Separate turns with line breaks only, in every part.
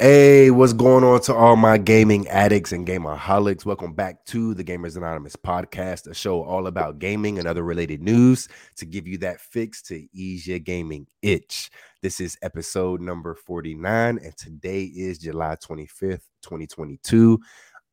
Hey, what's going on to all my gaming addicts and gamerholics? Welcome back to the Gamers Anonymous podcast, a show all about gaming and other related news to give you that fix to ease your gaming itch. This is episode number 49, and today is July 25th, 2022.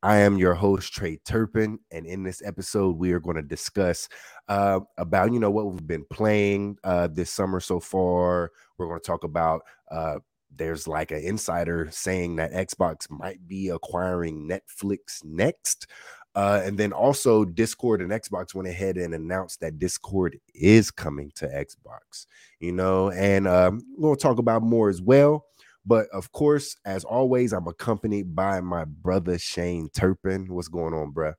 I am your host, Trey Turpin, and in this episode, we are going to discuss uh, about you know what we've been playing uh, this summer so far. We're going to talk about uh, there's like an insider saying that Xbox might be acquiring Netflix next. Uh, and then also Discord and Xbox went ahead and announced that Discord is coming to Xbox, you know, and um, we'll talk about more as well. But of course, as always, I'm accompanied by my brother Shane Turpin. What's going on, bruh?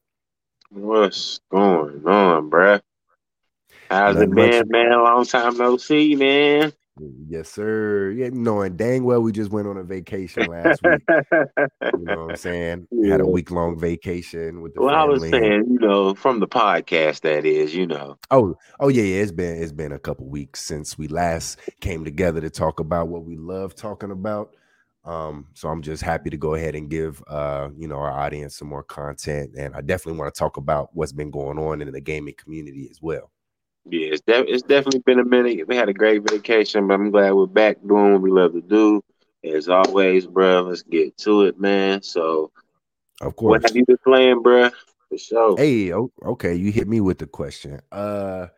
What's going on, bruh? How's
Nothing
it been,
much.
man? Long time no see, man.
Yes, sir. Yeah, knowing dang well we just went on a vacation last week. You know what I'm saying? Had a week long vacation with the
well, I was saying, you know, from the podcast, that is, you know.
Oh, oh yeah, yeah. It's been it's been a couple weeks since we last came together to talk about what we love talking about. Um, so I'm just happy to go ahead and give uh, you know, our audience some more content, and I definitely want to talk about what's been going on in the gaming community as well.
Yeah, it's, it's definitely been a minute. We had a great vacation, but I'm glad we're back doing what we love to do. As always, bruh, let's get to it, man. So,
Of course.
what have you been playing, bruh? For sure.
Hey, okay, you hit me with the question. Uh,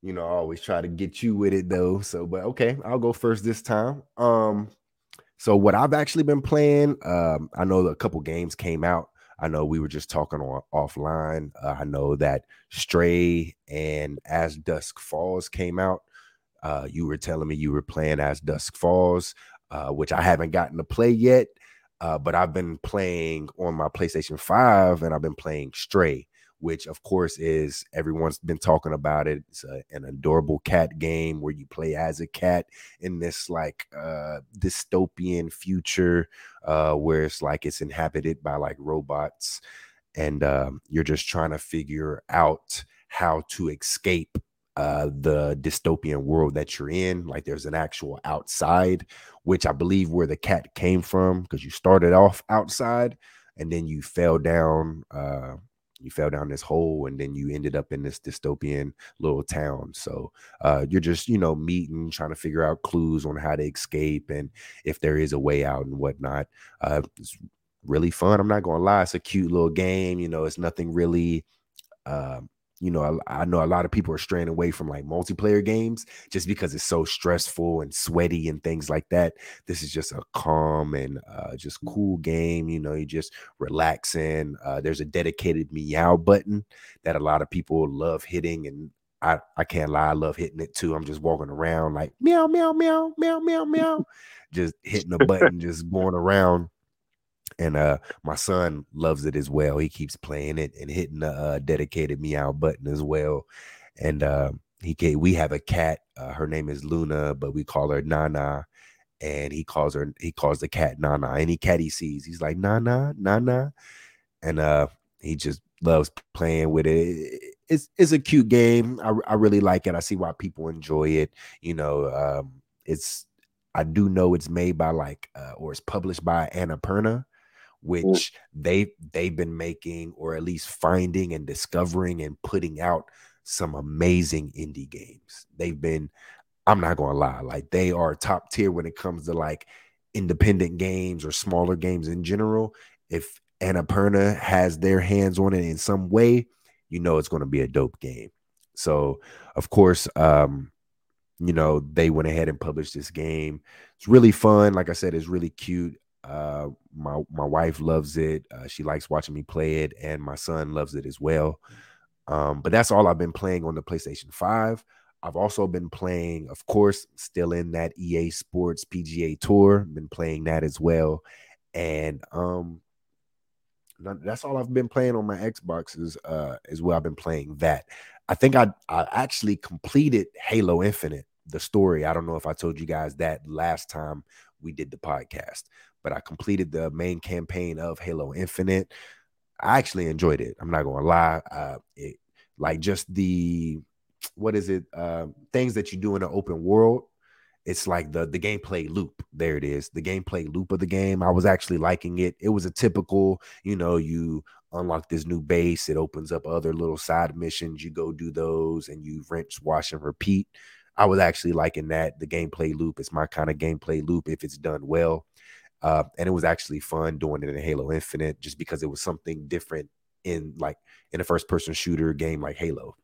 you know, I always try to get you with it though. So, but okay, I'll go first this time. Um, so what I've actually been playing, um, I know a couple games came out. I know we were just talking on offline. Uh, I know that Stray and As Dusk Falls came out. Uh, you were telling me you were playing As Dusk Falls, uh, which I haven't gotten to play yet. Uh, but I've been playing on my PlayStation 5 and I've been playing Stray, which of course is everyone's been talking about it. It's a, an adorable cat game where you play as a cat in this like uh dystopian future uh where it's like it's inhabited by like robots and um, you're just trying to figure out how to escape uh the dystopian world that you're in like there's an actual outside which i believe where the cat came from because you started off outside and then you fell down uh you fell down this hole and then you ended up in this dystopian little town. So uh you're just you know meeting trying to figure out clues on how to escape and if there is a way out and whatnot. Uh it's really fun i'm not gonna lie it's a cute little game you know it's nothing really um you know, I, I know a lot of people are straying away from like multiplayer games just because it's so stressful and sweaty and things like that. This is just a calm and uh, just cool game. You know, you just relaxing. Uh, there's a dedicated meow button that a lot of people love hitting, and I I can't lie, I love hitting it too. I'm just walking around like meow meow meow meow meow meow, just hitting the button, just going around and uh my son loves it as well he keeps playing it and hitting the uh, dedicated meow button as well and uh he gave we have a cat uh, her name is luna but we call her nana and he calls her he calls the cat nana any cat he sees he's like nana nana and uh he just loves playing with it it's it's a cute game i, I really like it i see why people enjoy it you know um it's i do know it's made by like uh, or it's published by annapurna which they they've been making or at least finding and discovering and putting out some amazing indie games. They've been I'm not going to lie, like they are top tier when it comes to like independent games or smaller games in general. If Annapurna has their hands on it in some way, you know it's going to be a dope game. So, of course, um you know, they went ahead and published this game. It's really fun. Like I said, it's really cute. Uh, my my wife loves it. Uh, she likes watching me play it, and my son loves it as well. Um, but that's all I've been playing on the PlayStation 5. I've also been playing, of course, still in that EA Sports PGA Tour. Been playing that as well, and um, that's all I've been playing on my Xboxes uh as well. I've been playing that. I think I I actually completed Halo Infinite, the story. I don't know if I told you guys that last time we did the podcast, but I completed the main campaign of Halo Infinite. I actually enjoyed it. I'm not gonna lie. Uh, it like just the what is it? Uh, things that you do in an open world. It's like the the gameplay loop. there it is. The gameplay loop of the game. I was actually liking it. It was a typical, you know, you unlock this new base, it opens up other little side missions. You go do those and you rinse, wash, and repeat. I was actually liking that. The gameplay loop is my kind of gameplay loop if it's done well. Uh, and it was actually fun doing it in Halo Infinite just because it was something different in like in a first person shooter game like Halo.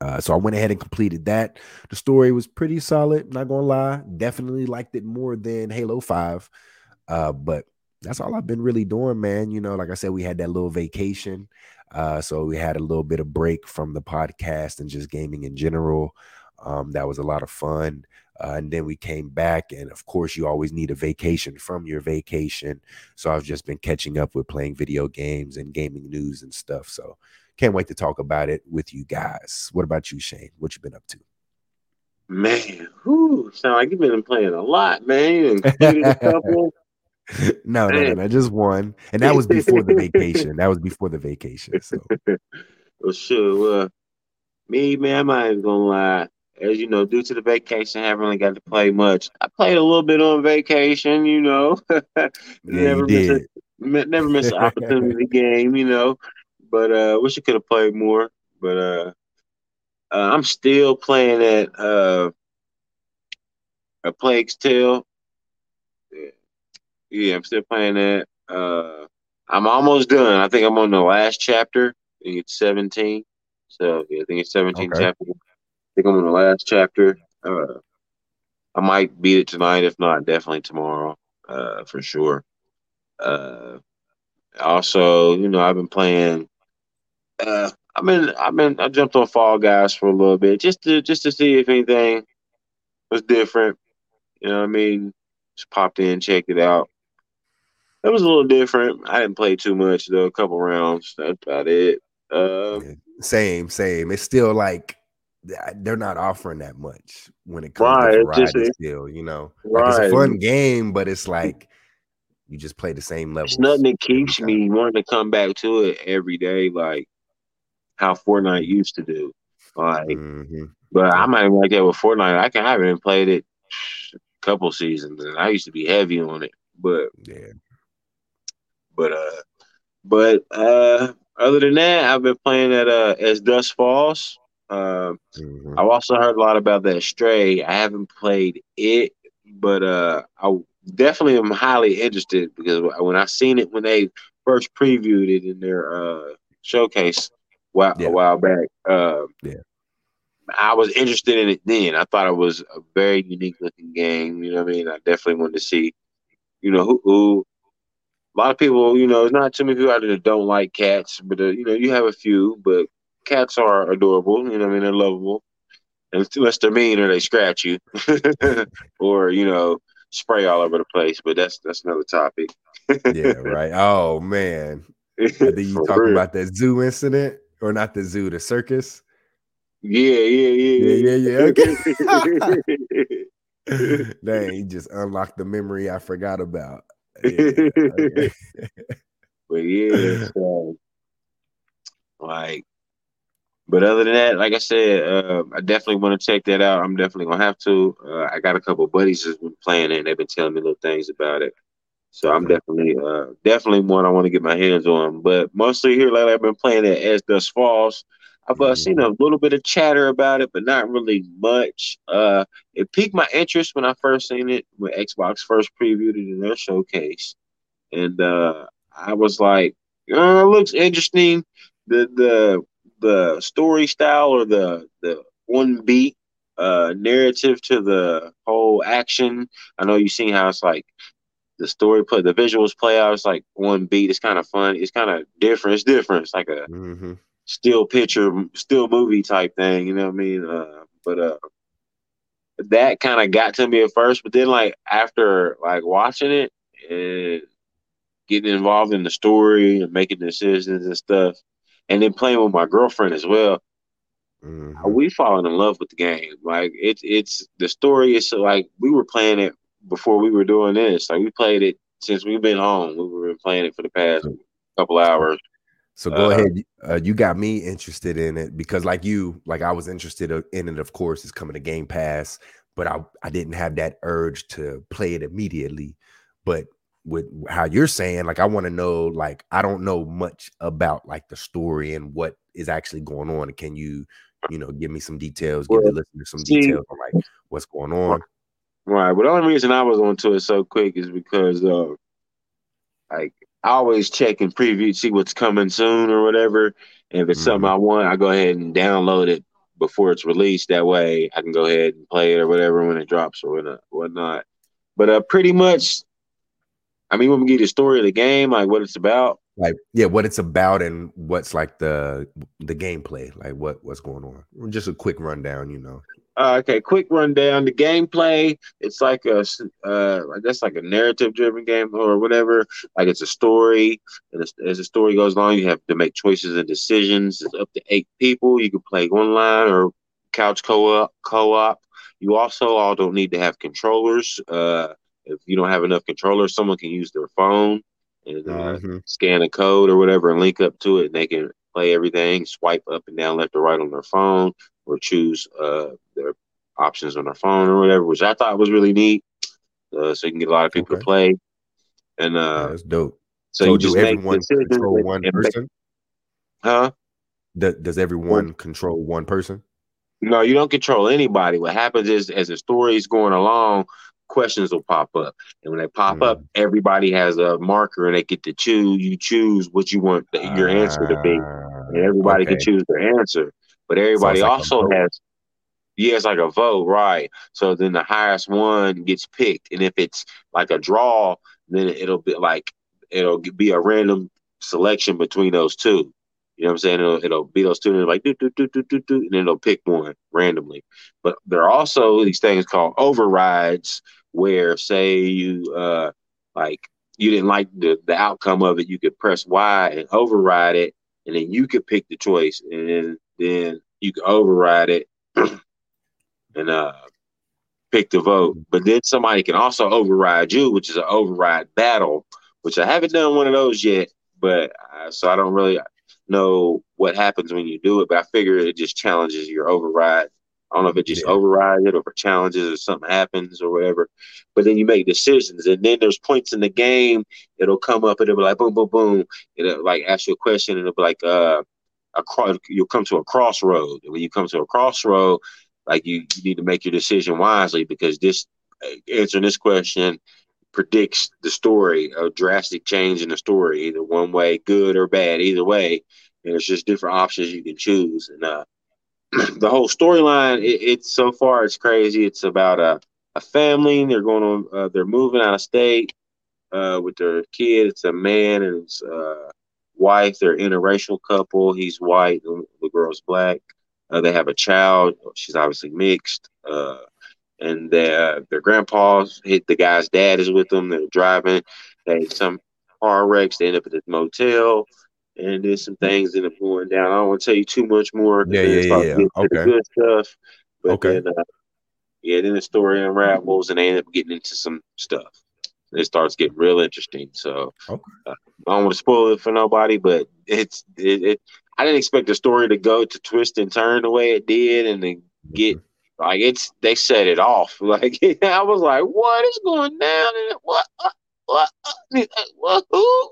Uh, so I went ahead and completed that. The story was pretty solid, not gonna lie. Definitely liked it more than Halo 5. Uh, but that's all I've been really doing, man. You know, like I said, we had that little vacation. Uh, so we had a little bit of break from the podcast and just gaming in general. Um, that was a lot of fun. Uh, and then we came back, and of course, you always need a vacation from your vacation. So I've just been catching up with playing video games and gaming news and stuff. So can't wait to talk about it with you guys. What about you, Shane? What you been up to?
Man, whoo, sound like you've been playing a lot, man. a couple.
no, no, no, no, just one, and that was before the vacation. That was before the vacation. So,
well, sure. Uh, me, man, I'm not even gonna lie as you know, due to the vacation, I haven't really got to play much. I played a little bit on vacation, you know.
yeah, never
miss a, never miss an opportunity game, you know. But uh wish I could have played more. But uh, uh I'm still playing at uh a Plague's Tale. Yeah. yeah, I'm still playing that. Uh I'm almost done. I think I'm on the last chapter. I think it's 17. So yeah, I think it's 17 okay. chapter think I'm in the last chapter. Uh, I might beat it tonight. If not, definitely tomorrow, uh, for sure. Uh, also, you know, I've been playing. Uh, I've been, I've been, I jumped on Fall Guys for a little bit just to, just to see if anything was different. You know what I mean? Just popped in, checked it out. It was a little different. I didn't play too much though. A couple rounds. That's about it. Uh,
same, same. It's still like they're not offering that much when it comes right, to variety still, you know. Right. Like it's a fun game, but it's like you just play the same level.
It's nothing that keeps me wanting to come back to it every day, like how Fortnite used to do. Like, mm-hmm. but. I'm not even like that with Fortnite. I can I haven't played it a couple seasons, and I used to be heavy on it. But
yeah,
but uh, but uh, other than that, I've been playing at uh as Dusk Falls. Uh, mm-hmm. I've also heard a lot about that Stray. I haven't played it, but uh, I definitely am highly interested because when I seen it when they first previewed it in their uh, showcase while, yeah. a while back, uh,
yeah,
I was interested in it then. I thought it was a very unique looking game. You know what I mean? I definitely wanted to see, you know, who, who a lot of people, you know, there's not too many people out there that don't like cats, but uh, you know, you have a few. But cats are adorable. You know, I mean, they're lovable. And unless they're mean or they scratch you, or you know, spray all over the place. But that's that's another topic.
yeah, right. Oh man, I think you talking real. about that zoo incident, or not the zoo, the circus.
Yeah, yeah,
yeah, yeah, yeah, yeah. Okay. Dang, he just unlocked the memory I forgot about. Yeah, okay.
but yeah, so, like but other than that, like I said, uh, I definitely want to check that out. I'm definitely gonna have to. Uh, I got a couple buddies that's been playing it, and they've been telling me little things about it. So I'm definitely, uh, definitely one I want to get my hands on. But mostly here lately, I've been playing it as Dusk Falls. I've uh, seen a little bit of chatter about it, but not really much. Uh, it piqued my interest when I first seen it when Xbox first previewed it in their showcase, and uh, I was like, oh, "It looks interesting." The the the story style or the the one beat uh narrative to the whole action. I know you've seen how it's like the story play the visuals play out, it's like one beat. It's kind of fun. It's kind of different. It's different. It's like a mm-hmm. still picture, still movie type thing, you know what I mean? Uh but uh that kind of got to me at first, but then like after like watching it and getting involved in the story and making decisions and stuff, and then playing with my girlfriend as well. Mm-hmm. We fallen in love with the game. Like it's it's the story is so like we were playing it before we were doing this. Like we played it since we've been home. We were playing it for the past couple hours.
So go uh, ahead. Uh, you got me interested in it because, like you, like I was interested in it. Of course, it's coming to Game Pass. but I I didn't have that urge to play it immediately. But with how you're saying, like I want to know, like I don't know much about like the story and what is actually going on. Can you, you know, give me some details, give the listener some see, details on like what's going on?
Right. But the only reason I was onto it so quick is because uh like I always check and preview, see what's coming soon or whatever. And if it's mm-hmm. something I want, I go ahead and download it before it's released. That way I can go ahead and play it or whatever when it drops or whatnot. whatnot. But uh, pretty much, I mean, when we get the story of the game, like what it's about,
like yeah, what it's about and what's like the the gameplay, like what what's going on. Just a quick rundown, you know.
Uh, okay, quick rundown. The gameplay, it's like a, uh, I guess like a narrative driven game or whatever. Like it's a story, and as the story goes along, you have to make choices and decisions. It's up to eight people. You can play online or couch co-op. Co-op. You also all don't need to have controllers. Uh, if you don't have enough controllers, someone can use their phone and uh, mm-hmm. scan a code or whatever and link up to it, and they can play everything, swipe up and down, left or right on their phone, or choose uh, their options on their phone or whatever, which I thought was really neat. Uh, so you can get a lot of people okay. to play. And uh,
that's dope.
So, so you just everyone control
one person?
Huh?
Does, does everyone control one person?
No, you don't control anybody. What happens is, as the story is going along, questions will pop up. And when they pop mm. up, everybody has a marker and they get to choose. You choose what you want the, your uh, answer to be. And everybody okay. can choose their answer. But everybody so like also has, yeah, it's like a vote, right? So then the highest one gets picked. And if it's like a draw, then it'll be like, it'll be a random selection between those two. You know what I'm saying? It'll, it'll be those two and like do, do, do, do, do, do, and then it'll pick one randomly. But there are also these things called overrides, where say you uh like you didn't like the, the outcome of it, you could press Y and override it, and then you could pick the choice, and then then you could override it and uh pick the vote. But then somebody can also override you, which is an override battle, which I haven't done one of those yet. But uh, so I don't really know what happens when you do it. But I figure it just challenges your override I don't know if it just yeah. overrides it or for challenges or something happens or whatever. But then you make decisions, and then there's points in the game. It'll come up and it'll be like boom, boom, boom. It'll like ask you a question, and it'll be like uh, a cross. You'll come to a crossroad. And when you come to a crossroad, like you, you need to make your decision wisely because this uh, answering this question predicts the story, a drastic change in the story, either one way, good or bad, either way. And there's just different options you can choose, and uh the whole storyline, it, it's so far it's crazy. It's about a, a family. They're going on. Uh, they're moving out of state uh, with their kid. It's a man and his uh, wife. They're interracial couple. He's white. The girl's black. Uh, they have a child. She's obviously mixed. Uh, and their their grandpa's hit the guy's dad is with them. They're driving. They some car wrecks. They end up at this motel and then some things that are going down. I don't want to tell you too much more.
Yeah, yeah, yeah.
Okay. good stuff. But okay. Then, uh, yeah, then the story unravels and they end up getting into some stuff. It starts getting real interesting. So okay. uh, I don't want to spoil it for nobody, but it's it, it, I didn't expect the story to go to twist and turn the way it did, and then get mm-hmm. like it's they set it off. Like I was like, what is going down? And what? Uh, what? Uh, what? Who?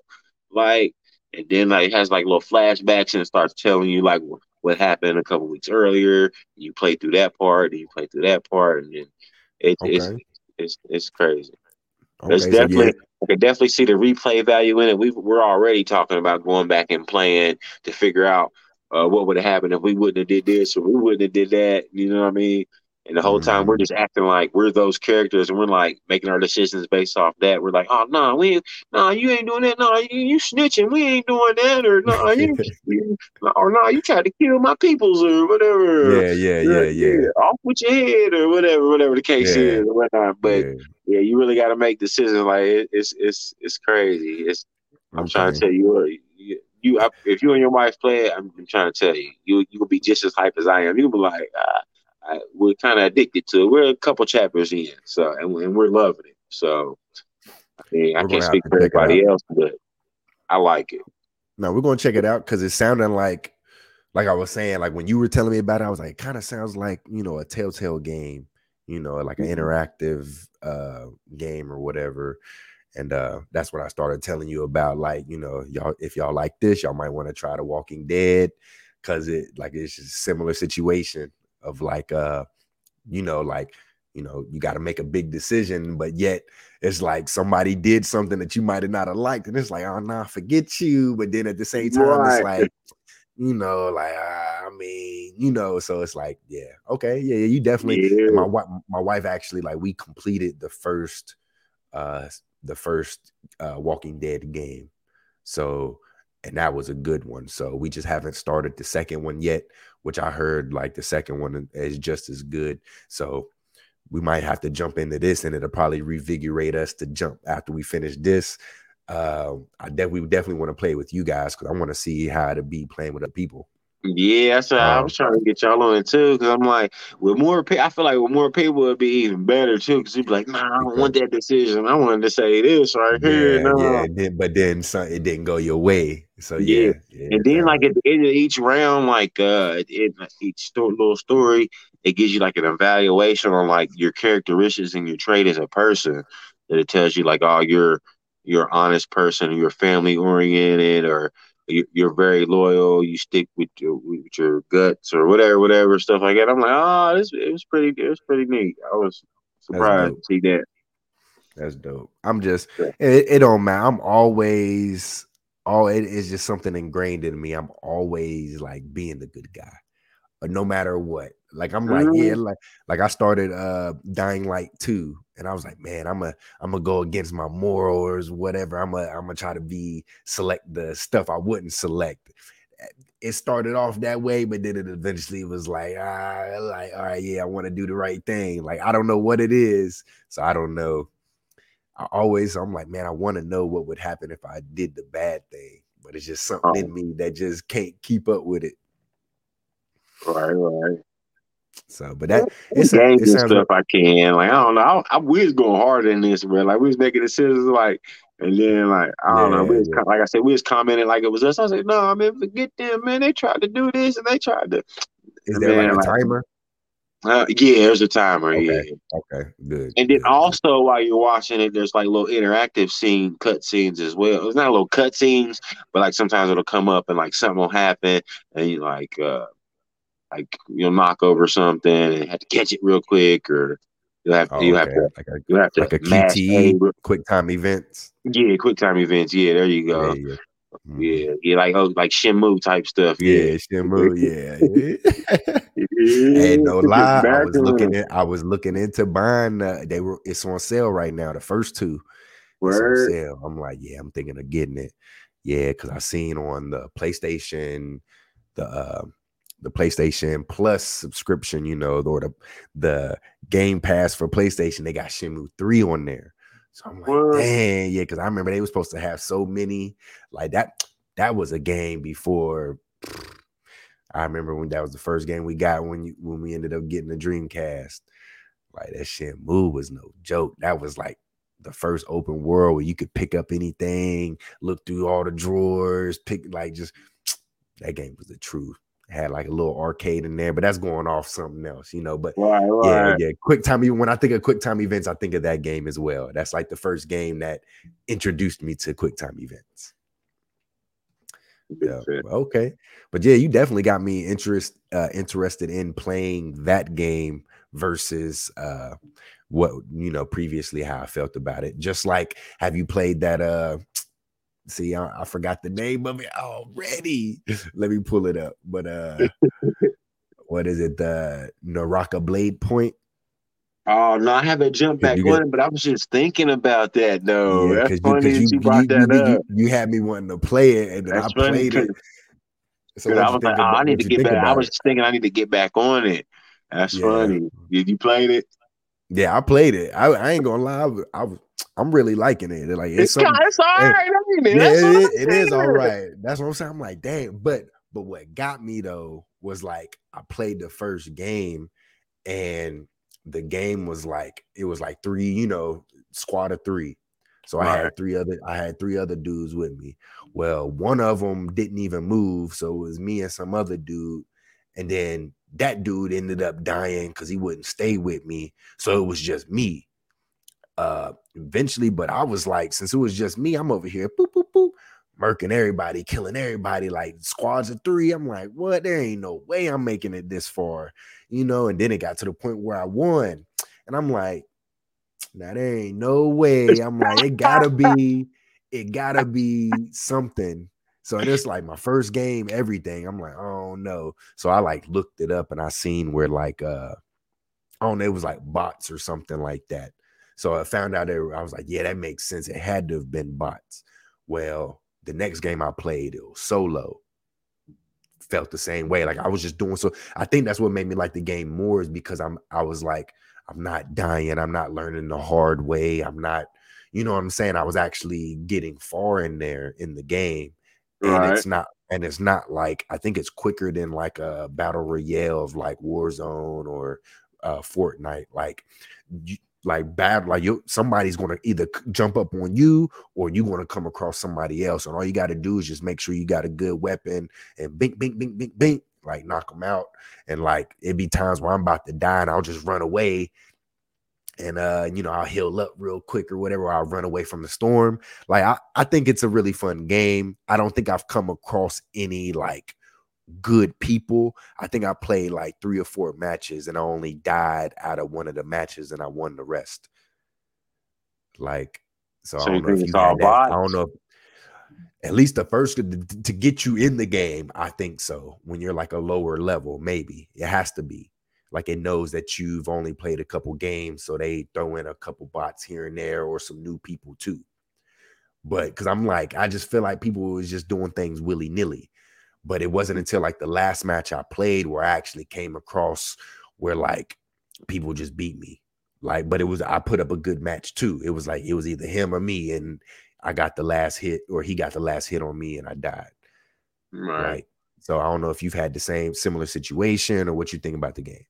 Like and then like it has like little flashbacks and it starts telling you like what, happened a couple weeks earlier. You play through that part, and you play through that part, and then it, okay. it's it's it's crazy. Okay, There's definitely yeah. I can definitely see the replay value in it. We we're already talking about going back and playing to figure out uh, what would have happened if we wouldn't have did this or we wouldn't have did that. You know what I mean? And the whole time we're mm-hmm. just acting like we're those characters and we're like making our decisions based off that. We're like, oh no, nah, we no, nah, you ain't doing that. No, nah, you, you snitching. We ain't doing that. Or no, nah, you, you or no, you tried to kill my peoples or whatever.
Yeah, yeah, yeah, yeah. yeah.
Off with your head or whatever, whatever the case yeah. is or whatnot. But yeah, yeah you really got to make decisions. Like it, it's it's it's crazy. It's I'm okay. trying to tell you. you you, if you and your wife play it, I'm, I'm trying to tell you, you you will be just as hype as I am. You'll be like, ah, I, we're kind of addicted to it. We're a couple chapters in, so and, and we're loving it. So I mean, we're I can't speak for everybody else, but I like it.
No, we're gonna check it out because it sounded like, like I was saying, like when you were telling me about it, I was like, it kind of sounds like you know a Telltale game, you know, like an mm-hmm. interactive uh game or whatever. And uh that's what I started telling you about. Like, you know, y'all, if y'all like this, y'all might want to try The Walking Dead because it like it's just a similar situation of like uh, you know, like you know, you got to make a big decision, but yet it's like somebody did something that you might have not have liked, and it's like, oh nah, forget you. But then at the same time, right. it's like, you know, like uh, I mean, you know, so it's like, yeah, okay, yeah, yeah you definitely. Yeah. My wife, my wife actually like we completed the first, uh, the first uh Walking Dead game, so and that was a good one. So we just haven't started the second one yet, which I heard like the second one is just as good. So we might have to jump into this and it'll probably revigorate us to jump after we finish this. Uh, I definitely definitely want to play with you guys because I want to see how to be playing with other people.
Yeah, that's what I was trying to get y'all on it too. Because I'm like, with more, pe- I feel like with more people, it'd be even better too. Because you'd be like, nah, I don't want that decision. I wanted to say this right yeah, here. No.
Yeah, then, but then some, it didn't go your way. So yeah, yeah.
yeah and then like at the end of each round, like uh, it, each sto- little story, it gives you like an evaluation on like your characteristics and your trait as a person. That it tells you like, oh, you're you're honest person, you're family oriented, or you're very loyal. You stick with your with your guts or whatever, whatever stuff like that. I'm like, oh, this it was pretty, it was pretty neat. I was surprised to see that.
That's dope. I'm just it, it don't matter. I'm always all it is just something ingrained in me. I'm always like being the good guy, no matter what. Like I'm like, yeah, mm-hmm. like like I started uh Dying Light 2 and I was like, man, I'm a I'm gonna go against my morals, whatever. I'm a I'm gonna try to be select the stuff I wouldn't select. It started off that way, but then it eventually was like, ah, like, all right, yeah, I want to do the right thing. Like, I don't know what it is, so I don't know. I always, I'm like, man, I want to know what would happen if I did the bad thing, but it's just something oh. in me that just can't keep up with it.
Right, right.
So, but that
it's games it stuff like, I can. Like I don't know. I, I we was going hard in this, bro. Like we was making decisions like, and then like I don't yeah, know. We was yeah. like I said, we was commenting like it was us. I said, no, I mean, forget them, man. They tried to do this and they tried to.
Is there man, like a timer?
Uh, yeah, there's a timer.
Okay.
Yeah.
Okay. Good.
And then also while you're watching it, there's like little interactive scene cut scenes as well. It's not a little cut scenes, but like sometimes it'll come up and like something will happen, and you like uh like you'll knock over something and have to catch it real quick, or you have to oh, you okay. have to like a, you have to
like a QT quick time events.
Yeah, quick time events. Yeah, there you go. Yeah, yeah. Mm-hmm. Yeah, yeah, like oh, like Shenmue type stuff.
Yeah, yeah Shenmue. Yeah. yeah. hey, no lie, I was looking at, I was looking into buying. Uh, they were, it's on sale right now. The first two,
Word.
on sale. I'm like, yeah, I'm thinking of getting it. Yeah, because I seen on the PlayStation, the uh, the PlayStation Plus subscription, you know, or the the Game Pass for PlayStation, they got Shenmue 3 on there. So I'm like, dang, yeah, because I remember they were supposed to have so many like that. That was a game before. I remember when that was the first game we got when you when we ended up getting the Dreamcast. Like that Shenmue was no joke. That was like the first open world where you could pick up anything, look through all the drawers, pick like just that game was the truth had like a little arcade in there, but that's going off something else, you know. But right, right. yeah, yeah, quick time. Even when I think of quick time events, I think of that game as well. That's like the first game that introduced me to quick time events. Yeah, okay, but yeah, you definitely got me interest uh, interested in playing that game versus uh, what you know previously how I felt about it. Just like, have you played that? Uh, See, I, I, forgot the name of it already. Let me pull it up. But uh what is it? The Naraka Blade Point.
Oh no, I haven't jumped back on it, but I was just thinking about that though. Yeah, That's funny you, you, you brought
that up. You, had me wanting to play it, and then That's I played it.
So I was like, oh, I need to get back. I was just thinking I need to get back on it. That's yeah. funny. Did you play it?
Yeah, I played it. I, I ain't gonna lie. I was I'm really liking it. Like it's,
it's, kind, it's all eh, right.
I mean, yeah, it, it is all right. That's what I'm saying. I'm like, damn. But but what got me though was like I played the first game, and the game was like it was like three, you know, squad of three. So I had three other I had three other dudes with me. Well, one of them didn't even move, so it was me and some other dude. And then that dude ended up dying because he wouldn't stay with me. So it was just me. Uh eventually, but I was like, since it was just me, I'm over here, boop, boop, boop, murking everybody, killing everybody, like squads of three. I'm like, what? There ain't no way I'm making it this far, you know. And then it got to the point where I won, and I'm like, now there ain't no way. I'm like, it gotta be, it gotta be something. So it's like my first game, everything. I'm like, oh no. So I like looked it up and I seen where like uh know, it was like bots or something like that. So I found out there, I was like, yeah, that makes sense. It had to have been bots. Well, the next game I played, it was solo. Felt the same way. Like I was just doing so. I think that's what made me like the game more is because I'm I was like, I'm not dying, I'm not learning the hard way. I'm not, you know what I'm saying? I was actually getting far in there in the game. And right. it's not and it's not like I think it's quicker than like a battle royale of like Warzone or uh Fortnite. Like you, like bad like you somebody's going to either jump up on you or you're going to come across somebody else and all you got to do is just make sure you got a good weapon and bink bink bink bink bink like knock them out and like it'd be times where i'm about to die and i'll just run away and uh you know i'll heal up real quick or whatever i'll run away from the storm. Like i, I think it's a really fun game. I don't think i've come across any like good people. I think I played like three or four matches and I only died out of one of the matches and I won the rest. Like, so, so I don't know if you had that. I don't know. If, at least the first to, to get you in the game, I think so. When you're like a lower level, maybe it has to be like it knows that you've only played a couple games, so they throw in a couple bots here and there or some new people too. But because I'm like, I just feel like people was just doing things willy nilly. But it wasn't until like the last match I played where I actually came across where like people just beat me. Like, but it was I put up a good match too. It was like it was either him or me, and I got the last hit, or he got the last hit on me, and I died. Right. So I don't know if you've had the same similar situation or what you think about the game.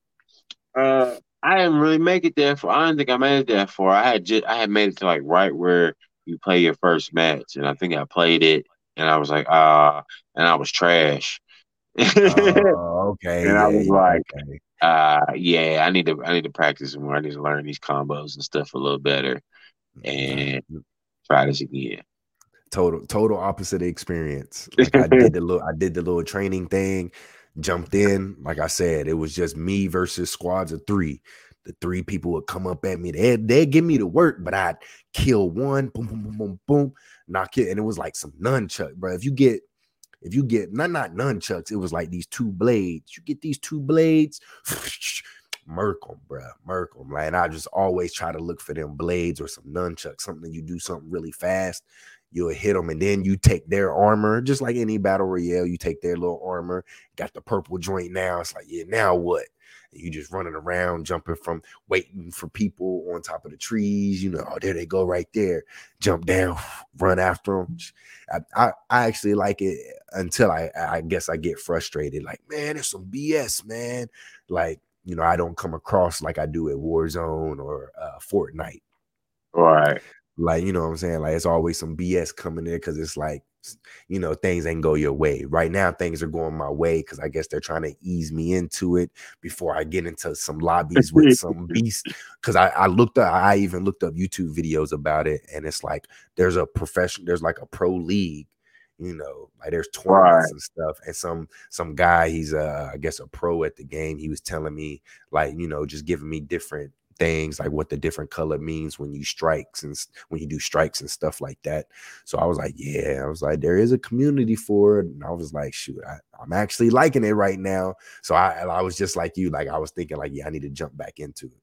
Uh, I didn't really make it there for. I don't think I made it there for. I had just I had made it to like right where you play your first match, and I think I played it, and I was like, ah, uh, and I was trash.
oh, okay.
and I was like, okay. uh, yeah, I need to I need to practice more. I need to learn these combos and stuff a little better, and try this again.
Total total opposite experience. Like I did the little I did the little training thing, jumped in. Like I said, it was just me versus squads of three the three people would come up at me. They they give me the work, but I'd kill one, boom, boom, boom, boom, boom, knock it, and it was like some nunchuck, bro. If you get if you get not not nunchucks, it was like these two blades. You get these two blades, murk them, bro, murk them. Like, and I just always try to look for them blades or some nunchucks, something you do something really fast. You'll hit them, and then you take their armor, just like any battle royale. You take their little armor, got the purple joint. Now it's like, yeah, now what? you just running around, jumping from waiting for people on top of the trees. You know, oh, there they go right there. Jump down, run after them. I, I, I actually like it until I, I guess I get frustrated. Like, man, it's some BS, man. Like, you know, I don't come across like I do at Warzone or uh, Fortnite.
Right.
Like, you know what I'm saying? Like, it's always some BS coming in because it's like, you know, things ain't go your way. Right now, things are going my way because I guess they're trying to ease me into it before I get into some lobbies with some beast. Because I, I looked up, I even looked up YouTube videos about it, and it's like there's a profession, there's like a pro league you know like there's tournaments right. and stuff and some some guy he's uh i guess a pro at the game he was telling me like you know just giving me different things like what the different color means when you strikes and when you do strikes and stuff like that. So I was like, yeah, I was like, there is a community for it, and I was like, shoot, I, am actually liking it right now. So I I was just like you, like I was thinking like, yeah, I need to jump back into it.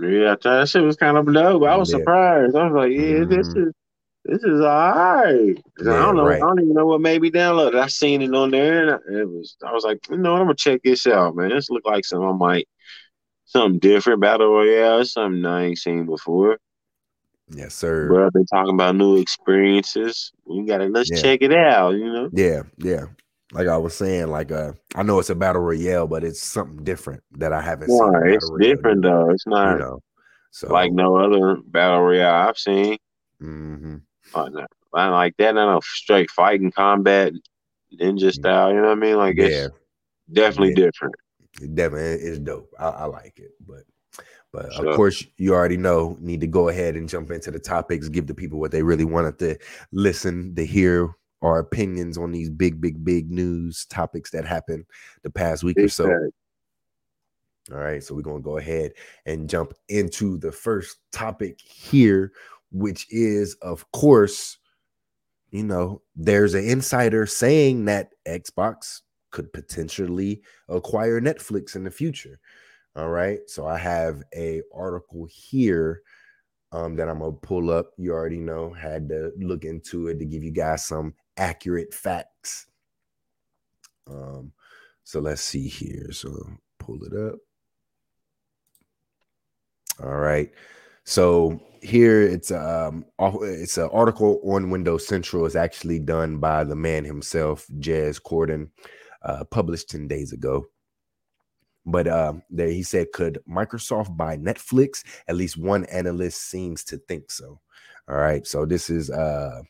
Yeah, that shit was kind of dope. I was yeah. surprised. I was like, yeah, mm-hmm. this is this is all right. Yeah, I don't know. Right. I don't even know what made me download it. I seen it on there, and it was. I was like, you know, what, I'm gonna check this out, man. This look like something I might something different, battle royale, something I ain't seen before.
Yes, sir.
Bro, they talking about new experiences. We gotta let's yeah. check it out. You know.
Yeah, yeah. Like I was saying, like uh, I know it's a battle royale, but it's something different that I haven't
seen. It's different though. It's not you know, so like no other battle royale I've seen.
Mm-hmm.
But not like that. Not a straight fighting combat ninja mm. style. You know what I mean? Like it's definitely yeah. different.
It definitely is dope. I, I like it, but but sure. of course, you already know. Need to go ahead and jump into the topics. Give the people what they really wanted to listen to hear our opinions on these big, big, big news topics that happened the past week or so. All right, so we're gonna go ahead and jump into the first topic here, which is, of course, you know, there's an insider saying that Xbox could potentially acquire Netflix in the future. All right. So I have a article here um, that I'm gonna pull up. You already know, had to look into it to give you guys some accurate facts. Um, so let's see here. So pull it up. All right. So here it's um it's an article on Windows Central. It's actually done by the man himself, Jez Corden, uh, published 10 days ago. But um, there he said, could Microsoft buy Netflix? At least one analyst seems to think so. All right. So this is uh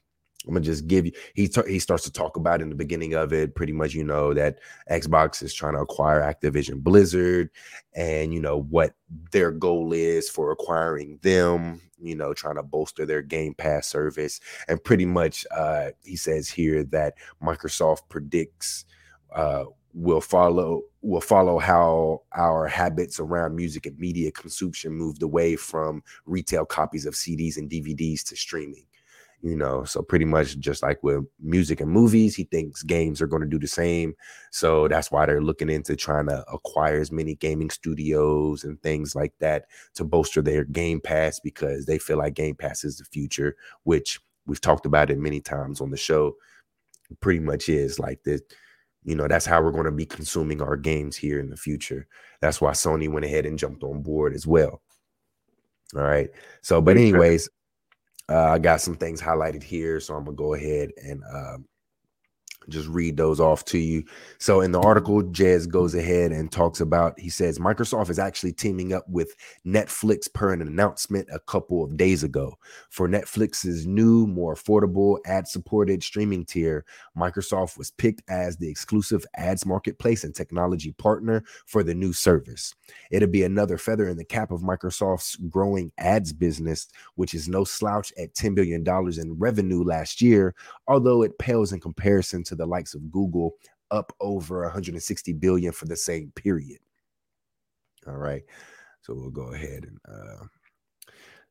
I'm gonna just give you. He he starts to talk about in the beginning of it, pretty much, you know, that Xbox is trying to acquire Activision Blizzard, and you know what their goal is for acquiring them. You know, trying to bolster their Game Pass service, and pretty much, uh, he says here that Microsoft predicts uh, will follow will follow how our habits around music and media consumption moved away from retail copies of CDs and DVDs to streaming. You know, so pretty much just like with music and movies, he thinks games are going to do the same. So that's why they're looking into trying to acquire as many gaming studios and things like that to bolster their Game Pass because they feel like Game Pass is the future, which we've talked about it many times on the show. Pretty much is like this you know, that's how we're going to be consuming our games here in the future. That's why Sony went ahead and jumped on board as well. All right. So, but anyways, uh, I got some things highlighted here, so I'm gonna go ahead and um, just read those off to you. So in the article, Jez goes ahead and talks about, he says Microsoft is actually teaming up with Netflix per an announcement a couple of days ago. For Netflix's new, more affordable, ad-supported streaming tier, Microsoft was picked as the exclusive ads marketplace and technology partner for the new service. It'll be another feather in the cap of Microsoft's growing ads business, which is no slouch at $10 billion in revenue last year, although it pales in comparison to the likes of Google, up over 160 billion for the same period. All right. So we'll go ahead and uh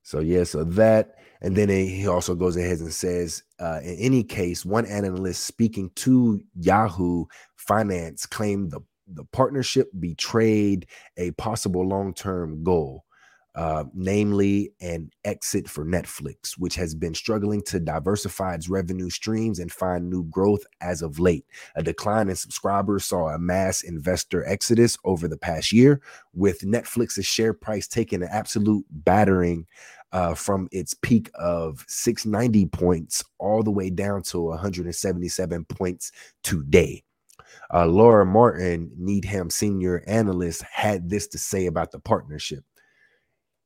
so yeah, so that and then he also goes ahead and says, uh, in any case, one analyst speaking to Yahoo Finance claimed the the partnership betrayed a possible long-term goal uh, namely an exit for Netflix, which has been struggling to diversify its revenue streams and find new growth as of late. A decline in subscribers saw a mass investor exodus over the past year, with Netflix's share price taking an absolute battering uh, from its peak of 690 points all the way down to 177 points today. Uh, Laura Martin, Needham senior analyst, had this to say about the partnership.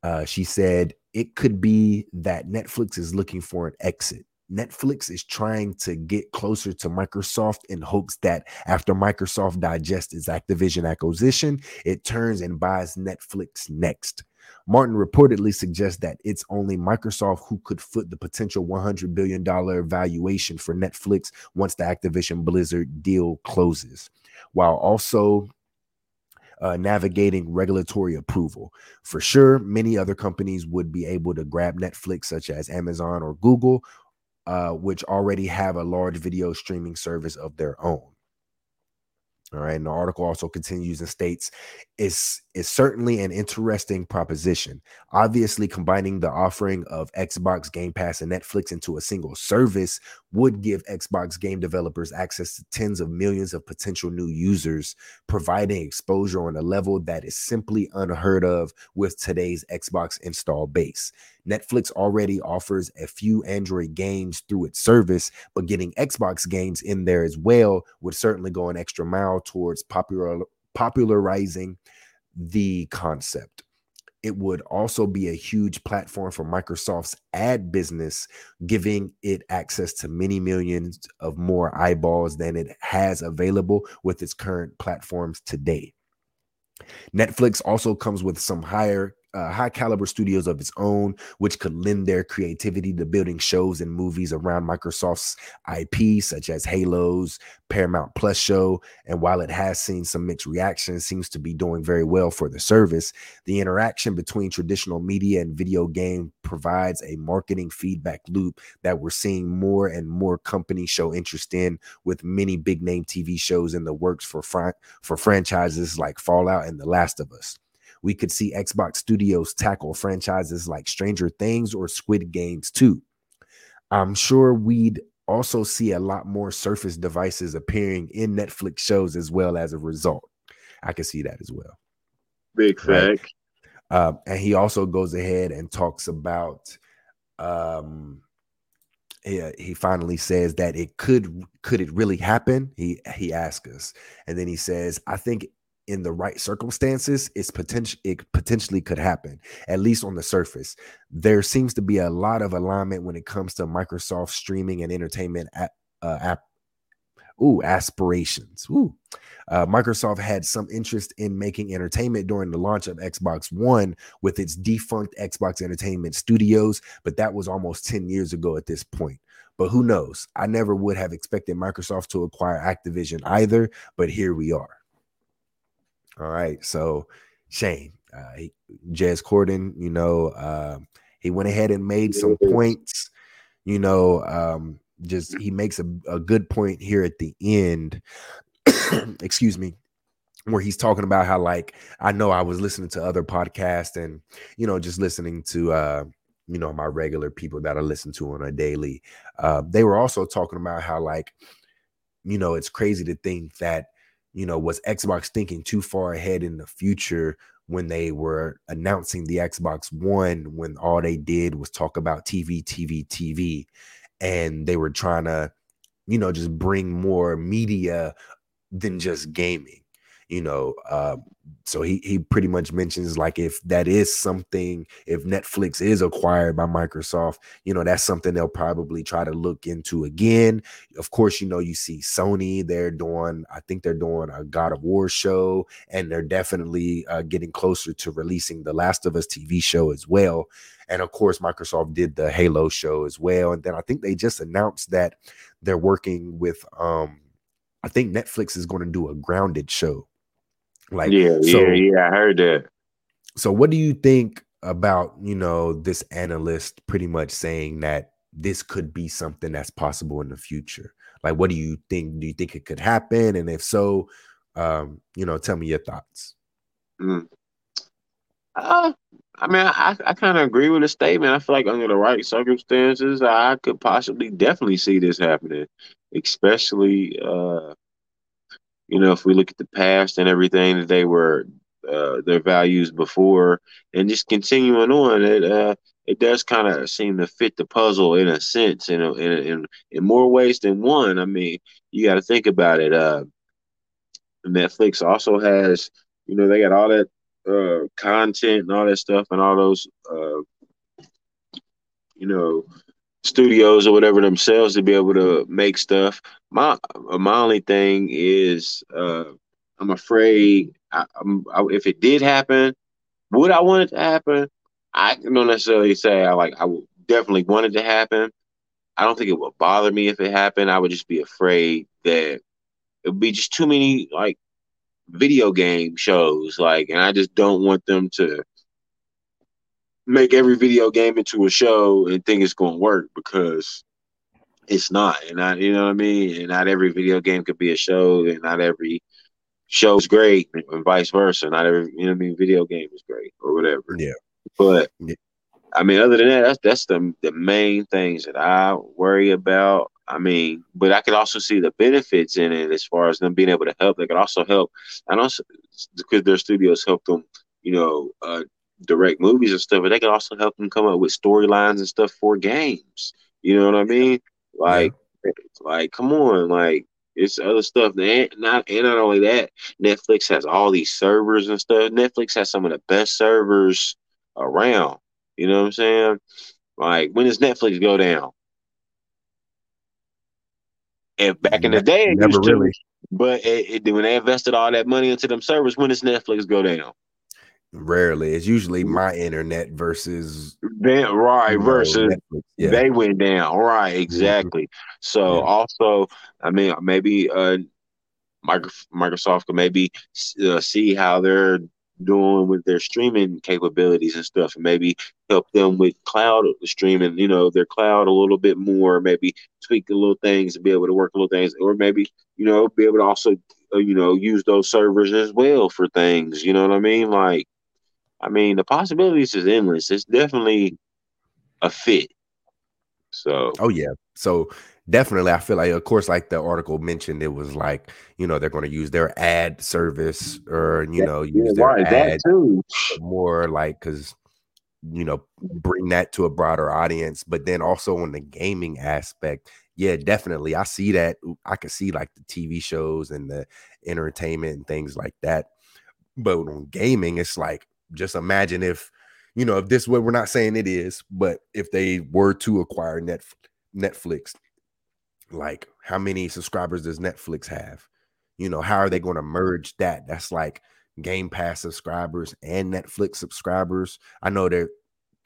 Uh, she said it could be that Netflix is looking for an exit. Netflix is trying to get closer to Microsoft in hopes that after Microsoft digests its Activision acquisition, it turns and buys Netflix next. Martin reportedly suggests that it's only Microsoft who could foot the potential $100 billion valuation for Netflix once the Activision Blizzard deal closes, while also uh, navigating regulatory approval. For sure, many other companies would be able to grab Netflix, such as Amazon or Google, uh, which already have a large video streaming service of their own. All right. And the article also continues and states it's, it's certainly an interesting proposition. Obviously, combining the offering of Xbox Game Pass and Netflix into a single service would give Xbox game developers access to tens of millions of potential new users, providing exposure on a level that is simply unheard of with today's Xbox install base. Netflix already offers a few Android games through its service, but getting Xbox games in there as well would certainly go an extra mile towards popular, popularizing the concept. It would also be a huge platform for Microsoft's ad business, giving it access to many millions of more eyeballs than it has available with its current platforms today. Netflix also comes with some higher uh, high caliber studios of its own, which could lend their creativity to building shows and movies around Microsoft's IP, such as Halo's Paramount Plus show. And while it has seen some mixed reactions, seems to be doing very well for the service. The interaction between traditional media and video game provides a marketing feedback loop that we're seeing more and more companies show interest in, with many big name TV shows in the works for fr- for franchises like Fallout and The Last of Us we could see Xbox Studios tackle franchises like Stranger Things or Squid Games too. I'm sure we'd also see a lot more Surface devices appearing in Netflix shows as well as a result. I can see that as well.
Big fact.
Right? Um, and he also goes ahead and talks about um he, he finally says that it could could it really happen he he asks us and then he says i think in the right circumstances, it's potential it potentially could happen, at least on the surface. There seems to be a lot of alignment when it comes to Microsoft streaming and entertainment uh, app ooh, aspirations. Ooh. Uh, Microsoft had some interest in making entertainment during the launch of Xbox One with its defunct Xbox Entertainment Studios, but that was almost 10 years ago at this point. But who knows? I never would have expected Microsoft to acquire Activision either, but here we are. All right. So Shane, uh, he, Jez Corden, you know, uh, he went ahead and made some points. You know, um, just he makes a, a good point here at the end. excuse me, where he's talking about how like I know I was listening to other podcasts and you know just listening to uh you know my regular people that I listen to on a daily. Uh, they were also talking about how like you know it's crazy to think that you know, was Xbox thinking too far ahead in the future when they were announcing the Xbox One when all they did was talk about TV, TV, TV, and they were trying to, you know, just bring more media than just gaming you know uh, so he he pretty much mentions like if that is something if netflix is acquired by microsoft you know that's something they'll probably try to look into again. Of course you know you see sony they're doing i think they're doing a god of war show and they're definitely uh, getting closer to releasing the last of us tv show as well. And of course microsoft did the halo show as well. And then i think they just announced that they're working with um I think Netflix is going to do a grounded show
like, yeah, so, yeah, yeah, I heard that.
So, what do you think about you know this analyst pretty much saying that this could be something that's possible in the future? Like, what do you think? Do you think it could happen? And if so, um, you know, tell me your thoughts.
Mm. Uh, I mean, I, I kind of agree with the statement. I feel like under the right circumstances, I could possibly definitely see this happening, especially uh, you know, if we look at the past and everything that they were uh, their values before, and just continuing on, it uh, it does kind of seem to fit the puzzle in a sense, you know, in in in more ways than one. I mean, you got to think about it. Uh, Netflix also has, you know, they got all that uh, content and all that stuff, and all those, uh, you know, studios or whatever themselves to be able to make stuff. My my only thing is uh, I'm afraid I, I, if it did happen, would I want it to happen? I don't necessarily say I like I would definitely want it to happen. I don't think it would bother me if it happened. I would just be afraid that it would be just too many like video game shows, like, and I just don't want them to make every video game into a show and think it's going to work because it's not. And I, you know what I mean? And not every video game could be a show, and not every show's great, and vice versa. Not every, you know what I mean? Video game is great or whatever.
Yeah.
But yeah. I mean, other than that, that's that's the the main things that I worry about. I mean, but I could also see the benefits in it as far as them being able to help. They could also help, and also because their studios help them, you know, uh, direct movies and stuff, but they can also help them come up with storylines and stuff for games. You know what I mean? Like, yeah. like, come on, like it's other stuff. And not and not only that, Netflix has all these servers and stuff. Netflix has some of the best servers around. You know what I'm saying? Like, when does Netflix go down? And back in the day,
never really.
But it, it, when they invested all that money into them servers, when does Netflix go down?
Rarely. It's usually my internet versus
then, right versus yeah. they went down. Right, mm-hmm. exactly. Mm-hmm. So yeah. also, I mean, maybe uh Microsoft could maybe uh, see how they're doing with their streaming capabilities and stuff, and maybe help them with cloud streaming, you know, their cloud a little bit more, maybe tweak the little things and be able to work a little things, or maybe, you know, be able to also, uh, you know, use those servers as well for things. You know what I mean? Like, I mean, the possibilities is endless. It's definitely a fit. So,
oh yeah. So definitely, I feel like, of course, like the article mentioned, it was like you know they're going to use their ad service or you know use yeah, their right, ad too. more like because you know bring that to a broader audience, but then also on the gaming aspect, yeah, definitely, I see that. I can see like the TV shows and the entertainment and things like that. But on gaming, it's like just imagine if you know if this what we're not saying it is, but if they were to acquire net Netflix, like how many subscribers does Netflix have? You know, how are they going to merge that? That's like Game Pass subscribers and Netflix subscribers. I know that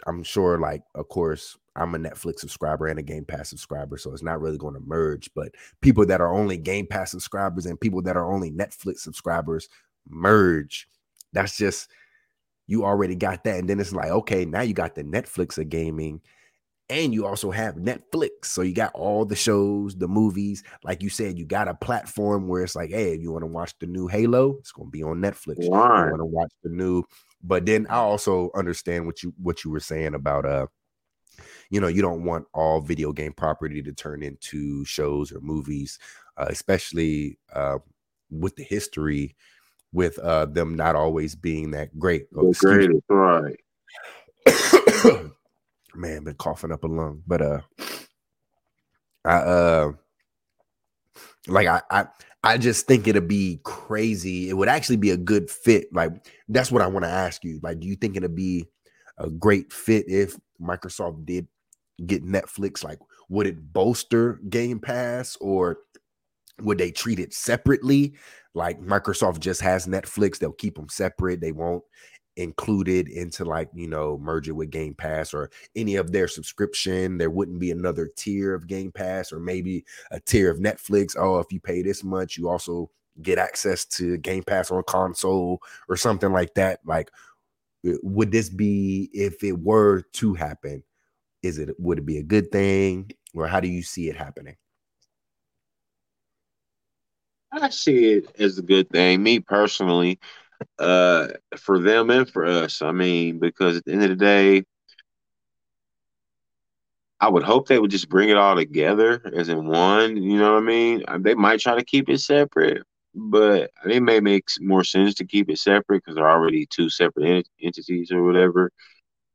I'm sure, like, of course, I'm a Netflix subscriber and a Game Pass subscriber, so it's not really going to merge. But people that are only Game Pass subscribers and people that are only Netflix subscribers merge. That's just you already got that. And then it's like, okay, now you got the Netflix of gaming and you also have Netflix. So you got all the shows, the movies. Like you said, you got a platform where it's like, hey, if you want to watch the new Halo, it's going to be on Netflix. Right. You want to watch the new, but then I also understand what you what you were saying about uh you know, you don't want all video game property to turn into shows or movies, uh, especially uh, with the history with uh, them not always being that great.
Oh, great, right.
man, been coughing up a lung. But uh I uh like I I I just think it'd be crazy. It would actually be a good fit. Like that's what I want to ask you. Like, do you think it'd be a great fit if Microsoft did get Netflix? Like, would it bolster Game Pass or would they treat it separately? Like Microsoft just has Netflix, they'll keep them separate. They won't include it into like you know merge it with game pass or any of their subscription there wouldn't be another tier of game pass or maybe a tier of netflix oh if you pay this much you also get access to game pass on console or something like that like would this be if it were to happen is it would it be a good thing or how do you see it happening
i see it as a good thing me personally uh, for them and for us. I mean, because at the end of the day, I would hope they would just bring it all together as in one. You know what I mean? Uh, they might try to keep it separate, but it may make more sense to keep it separate because they're already two separate ent- entities or whatever.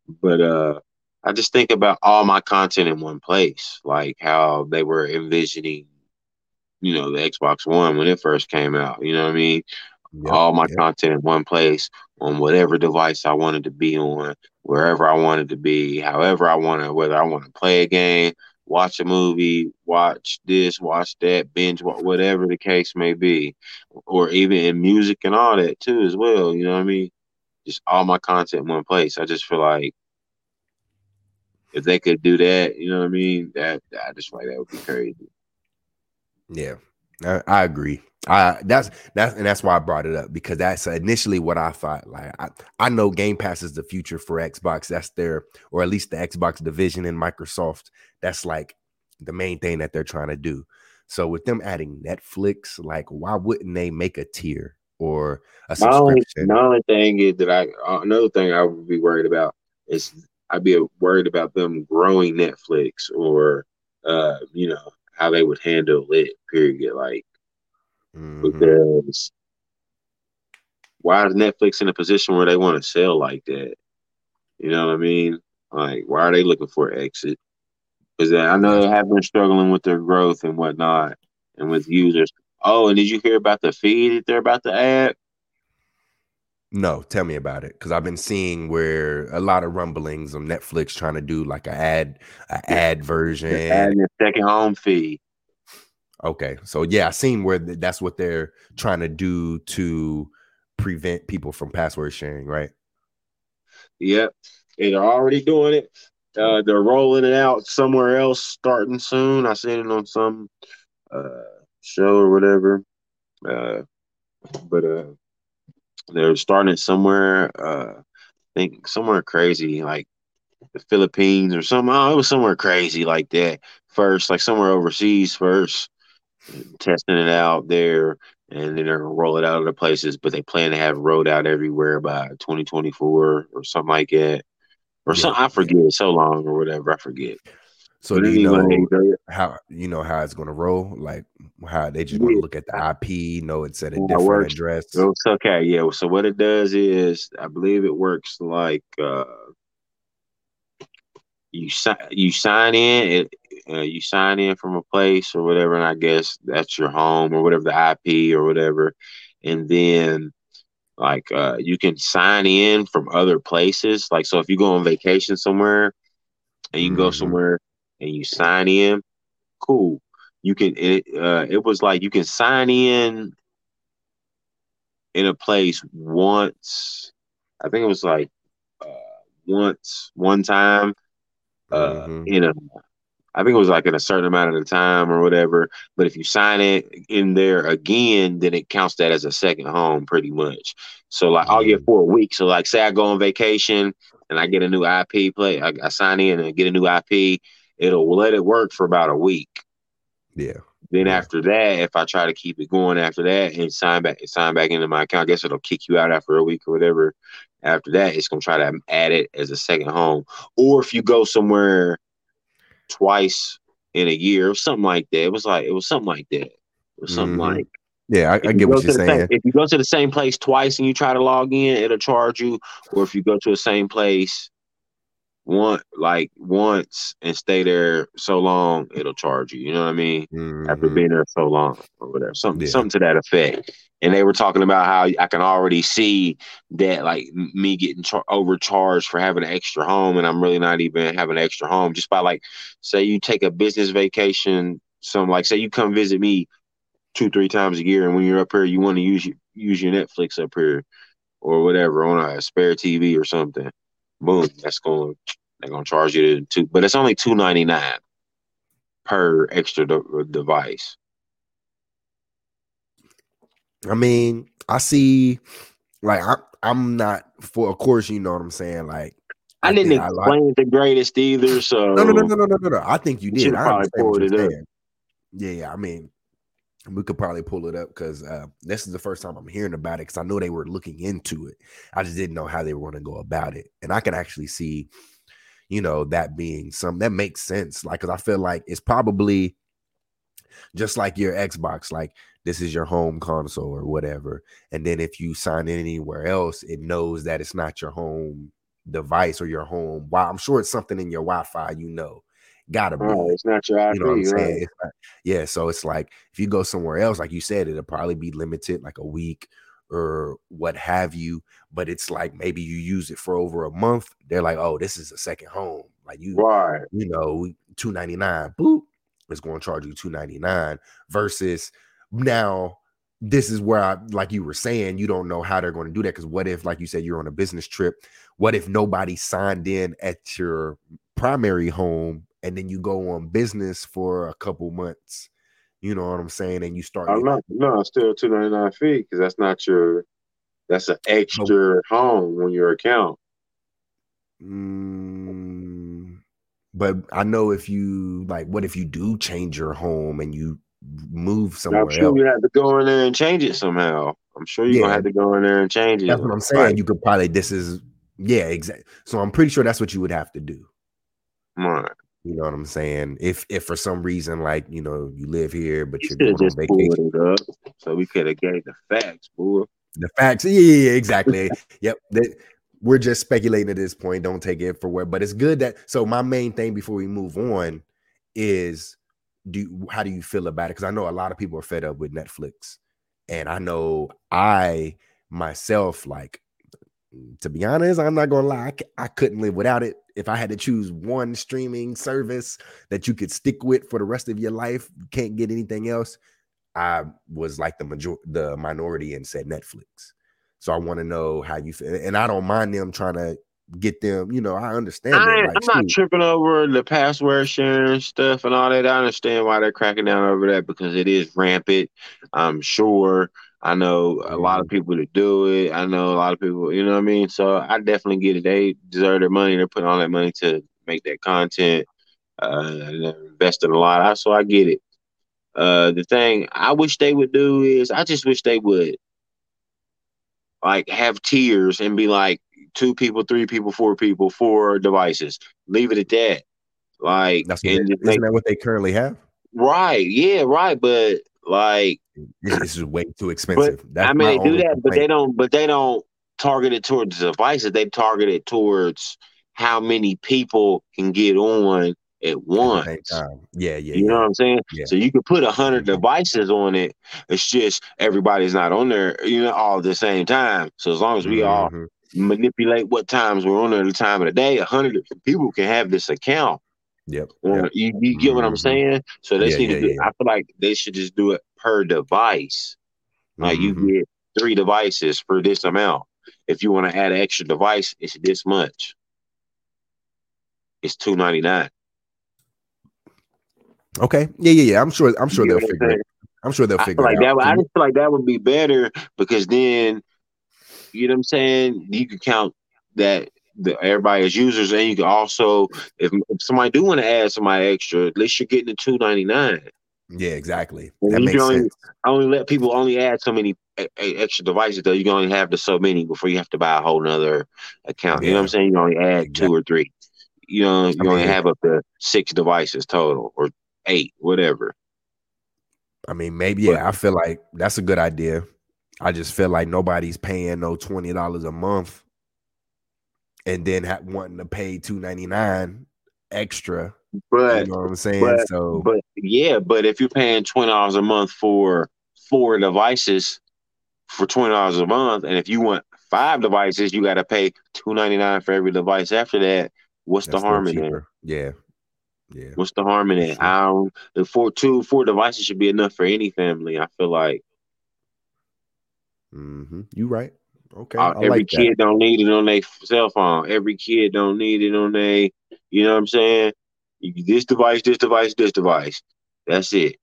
But uh, I just think about all my content in one place, like how they were envisioning, you know, the Xbox One when it first came out. You know what I mean? Yep, all my yep. content in one place on whatever device I wanted to be on, wherever I wanted to be, however I wanted, whether I want to play a game, watch a movie, watch this, watch that, binge, whatever the case may be, or even in music and all that too, as well. You know what I mean? Just all my content in one place. I just feel like if they could do that, you know what I mean? That I just feel like that would be crazy.
Yeah, I, I agree. I that's that's and that's why I brought it up because that's initially what I thought. Like I, I know Game Pass is the future for Xbox. That's their or at least the Xbox division in Microsoft. That's like the main thing that they're trying to do. So with them adding Netflix, like why wouldn't they make a tier or a subscription?
My only, my only thing is that I another thing I would be worried about is I'd be worried about them growing Netflix or uh you know how they would handle it. Period. Like mm-hmm. because why is Netflix in a position where they want to sell like that? You know what I mean? Like, why are they looking for exit? Because I know they have been struggling with their growth and whatnot, and with users. Oh, and did you hear about the fee that they're about to add?
No, tell me about it because I've been seeing where a lot of rumblings on Netflix trying to do like a ad, a ad version,
adding a second home fee.
Okay, so yeah, I seen where th- that's what they're trying to do to prevent people from password sharing, right?
Yep, and they're already doing it. Uh, they're rolling it out somewhere else starting soon. I seen it on some uh, show or whatever. Uh, but uh, they're starting somewhere. Uh, I think somewhere crazy like the Philippines or something. Oh, it was somewhere crazy like that first, like somewhere overseas first, testing it out there, and then they're gonna roll it out other places. But they plan to have rolled out everywhere by 2024 or something like that, or
Yeah,
something. I forget. So long or whatever. I forget.
So do you know how you know how it's gonna roll? Like how they just want to
Yeah.
look at the IP, know it's at a different address.
It's okay, yeah. So what it does is, I believe it works like uh, you sign you sign in it. Uh, you sign in from a place or whatever, and I guess that's your home or whatever the IP or whatever, and then like uh, you can sign in from other places. Like so, if you go on vacation somewhere and you can go
Mhm.
somewhere and you sign in, cool. You can it uh, it was like you can sign in in a place once. I think it was like uh, once one time uh,
Mhm.
in a I think it was like in a certain amount of the time or whatever. But if you sign it in there again, then it counts that as a second home pretty much. So like I'll get for a week. So like say I go on vacation and I get a new IP play, I, I sign in and get a new IP, it'll let it work for about a week.
Yeah.
Then after that, if I try to keep it going after that and sign back sign back into my account, I guess it'll kick you out after a week or whatever. After that, it's gonna try to add it as a second home. Or if you go somewhere twice in a year or something like that. It was like it was something like that. It was something
Mhm.
like
Yeah, I, I get
go
what you're saying.
same, if you go to the same place twice and you try to log in, it'll charge you. Or if you go to the same place one like once and stay there so long, it'll charge you. You know what I mean? After
Mhm.
being there so long or whatever, something
Yeah.
something to that effect. And they were talking about how I can already see that like me getting char- overcharged for having an extra home, and I'm really not even having an extra home just by like say you take a business vacation, some like say you come visit me two three times a year, and when you're up here, you want to use your, use your Netflix up here or whatever on a spare TV or something. Boom, that's going they're gonna charge you to two, but it's only two ninety nine per extra de- uh, device.
I mean, I see like I I'm not for of course, you know what I'm saying. Like
I, didn't
think I like-
the greatest either, so
No, no, no, no, no, no, no. I think you did. I
probably pulled it up.
Yeah, yeah. I mean, we could probably pull it up because uh, this is the first time I'm hearing about it because I know they were looking into it. I just didn't know how they were going to go about it, and I can actually see, you know, that being some that makes sense. Like, because I feel like it's probably just like your Xbox. Like, this is your home console or whatever, and then if you sign in anywhere else, it knows that it's not your home device or your home. Wow, I'm sure it's something in your Wi-Fi. You know, gotta be.
Oh, it's not your IP,
You know what I'm
right?
It's not- yeah, so it's like if you go somewhere else, like you said, it'll probably be limited, like a week or what have you. But it's like maybe you use it for over a month. They're like, oh, this is a second home. Like you,
Right.
you know, two ninety nine. Boop, it's going to charge you two ninety nine. Versus now, this is where I, like you were saying, you don't know how they're going to do that because what if, like you said, you're on a business trip? What if nobody signed in at your primary home and then you go on business for a couple months? You know what I'm saying? And you start.
I'm not. No, still two ninety nine fee because that's not your. That's an extra home on your account.
Mm, but I know if you like, what if you do change your home and you move somewhere
I'm sure
else?
you have to go in there and change it somehow. I'm sure you're
Yeah.
gonna have to go in there and change it.
That's what I'm saying.
Right.
You could probably this is yeah, exactly. So I'm pretty sure that's what you would have to do.
Right.
You know what I'm saying? If if for some reason like you know you live here but
You
you're going on vacation,
it up so we could have gave the facts, boy.
the facts, yeah, yeah, yeah, exactly. yep, that, we're just speculating at this point. Don't take it for where, but it's good that. So my main thing before we move on is do how do you feel about it? Because I know a lot of people are fed up with Netflix, and I know I myself like to be honest, I'm not gonna lie, I, c- I couldn't live without it. If I had to choose one streaming service that you could stick with for the rest of your life, can't get anything else. I was like the major the minority and said Netflix. So I want to know how you feel, and I don't mind them trying to get them. You know, I understand.
I, like, I'm not tripping over the password sharing stuff and all that. I understand why they're cracking down over that because it is rampant. I'm sure. I know a lot of mm-hmm. people that do it. I know a lot of people, you know what I mean? So I definitely get it. They deserve their money. They're putting all that money to make that content, uh, invest in a lot. So I get it. Uh, the thing I wish they would do is I just wish they would like have tiers and be like two people, three people, four people, four devices. Leave it at that. Like,
That's what isn't that what they currently have?
Right. Yeah. Right. But like,
this is way too expensive.
I mean, they do that, complaint. but they don't. But they don't target it towards the devices. They target it towards how many people can get on at once.
Yeah, yeah.
You
yeah.
know what I'm saying? Yeah. So you could put a hundred devices on it. It's just everybody's not on there, you know, all at the same time. So as long as we mm-hmm. all manipulate what times we're on there at the time of the day, a hundred people can have this account.
Yep.
yep. You, you get what I'm mm-hmm. saying? So they yeah, need to do, I feel like they should just do it per device. Like you mm-hmm. get three devices for this amount. If you want to add an extra device, it's this much. It's two ninety nine.
Okay. Yeah, yeah, yeah. I'm sure. I'm sure they'll figure it. I'm sure they'll figure
like
it
out. That, I just feel like that would be better because then, you know what I'm saying? You could count that the, everybody as users, and you can also, if, if somebody do want to add somebody extra, at least you're getting the two ninety nine.
Yeah, exactly.
That makes only, sense. only let people only add so many a, a extra devices though. You can only have the so many before you have to buy a whole nother account. Yeah. You know what I'm saying? You can only add exactly. two or three. You know, you I mean, only have up to six devices total or eight, whatever.
I mean, maybe yeah. I feel like that's a good idea. I just feel like nobody's paying no twenty dollars a month, and then ha- wanting to pay two ninety nine extra.
But
you know what I'm saying.
But,
so,
but yeah, but if you're paying twenty dollars a month for four devices for twenty dollars a month, and if you want five devices, you got to pay two ninety nine for every device after that. What's the harm in that?
Yeah, yeah.
What's the harm in it? How the four two four devices should be enough for any family. I feel like.
Mm-hmm. You right. Okay.
Uh, every like kid don't need it on their cell phone. Every kid don't need it on their. You know what I'm saying? This device, this device, this device. That's it.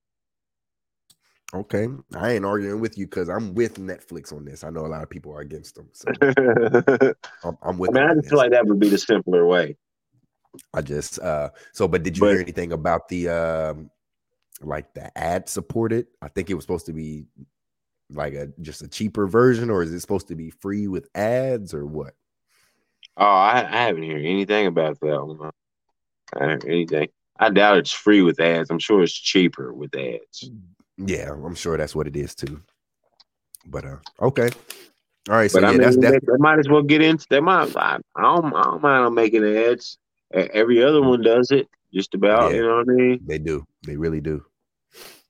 Okay, I ain't arguing with you because I'm with Netflix on this. I know a lot of people are against them, so I'm, I'm, with.
I mean, I just feel like that would be the simpler way.
I just uh so but did you but, hear anything about the um like the ad supported? I think it was supposed to be like a just a cheaper version, or is it supposed to be free with ads or what?
Oh, I, I haven't heard anything about that one. Heard anything. I doubt it's free with ads. I'm sure it's cheaper with ads.
Yeah, I'm sure that's what it is too. But uh okay. All right,
so but yeah, I mean, that's they, they, might as well get into. They might. I, I don't. I don't mind them making ads. Every other one does it, just about. Yeah, you know what I mean?
They do. They really do.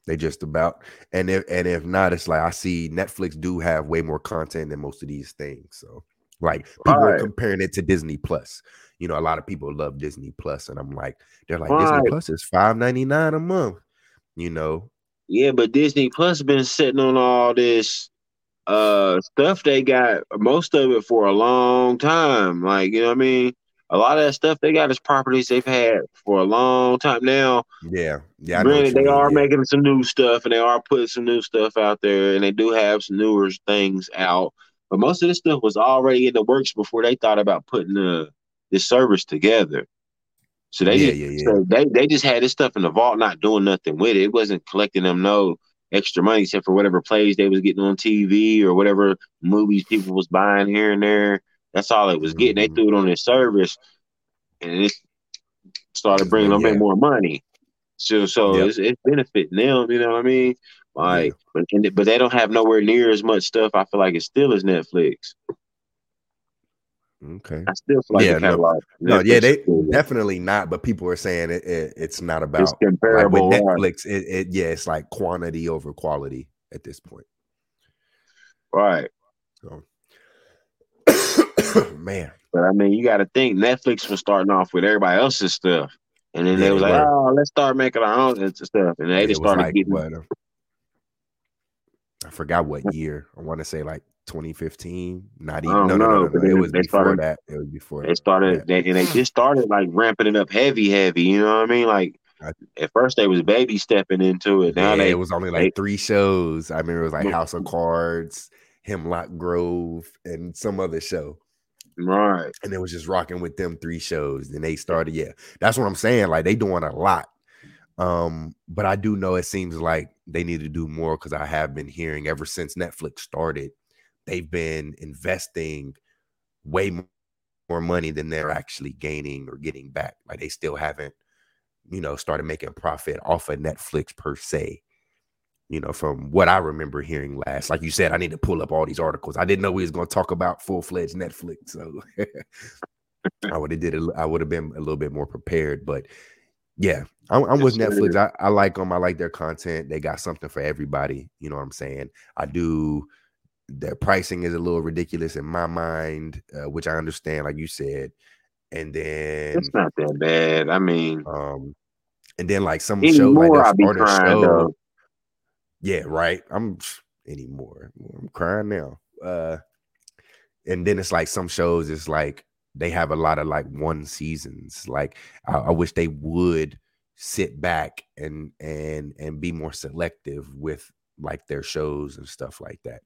They just about. And if and if not, it's like I see Netflix do have way more content than most of these things. So like people right. are comparing it to Disney Plus. You know, a lot of people love Disney Plus, and I'm like, they're like right. Disney Plus is five ninety nine a month. You know.
Yeah, but Disney Plus been sitting on all this uh stuff they got most of it for a long time. Like, you know what I mean? a lot of that stuff they got is properties they've had for a long time now.
Yeah, yeah.
Granted, they mean, are yeah. making some new stuff and they are putting some new stuff out there, and they do have some newer things out. But most of this stuff was already in the works before they thought about putting the this service together. So they yeah, yeah, yeah. So they they just had this stuff in the vault, not doing nothing with it. It wasn't collecting them no extra money except for whatever plays they was getting on TV or whatever movies people was buying here and there. That's all it was getting. Mm-hmm. They threw it on their service, and it started bringing them in more money. So, so yep. it's, it's benefiting them. You know what I mean? Like, but but they don't have nowhere near as much stuff. I feel like it still as Netflix.
Okay.
I still feel like
yeah, no, no, yeah, they definitely not. But people are saying it, it it's not about it's comparable. Like Netflix, it, it yeah, it's like quantity over quality at this point.
Right.
So man.
But I mean, you got to think Netflix was starting off with everybody else's stuff, and then yeah, they was like, "Oh, let's start making our own stuff," and they yeah, just started like, getting. What, uh,
I forgot what year. I want to say like 2015. Not even. No, no, no, no, no. It was before that. It was before.
They started, they, and they just started like ramping it up heavy, heavy. You know what I mean? Like at first they was baby stepping into it. Now yeah, they,
it was only like they, three shows. I remember it was like House of Cards, Hemlock Grove, and some other show.
Right.
And it was just rocking with them three shows. Then they started, yeah. That's what I'm saying. Like they doing a lot. Um, but I do know it seems like they need to do more because I have been hearing ever since Netflix started, they've been investing way more money than they're actually gaining or getting back. Like they still haven't, you know, started making profit off of Netflix per se. You know, from what I remember hearing last, like you said, I need to pull up all these articles. I didn't know we was going to talk about full fledged Netflix, so I would have did. A, I would have been a little bit more prepared. But yeah, I'm, I'm with Netflix. I, I like them. I like their content. They got something for everybody. You know what I'm saying? I do. Their pricing is a little ridiculous in my mind, uh, which I understand, like you said. And then
it's not that bad. I mean,
um, and then like some show like that started show. Though. Yeah, right. I'm anymore. I'm crying now. Uh, and then it's like some shows. It's like they have a lot of like one seasons. Like I, I wish they would sit back and and and be more selective with like their shows and stuff like that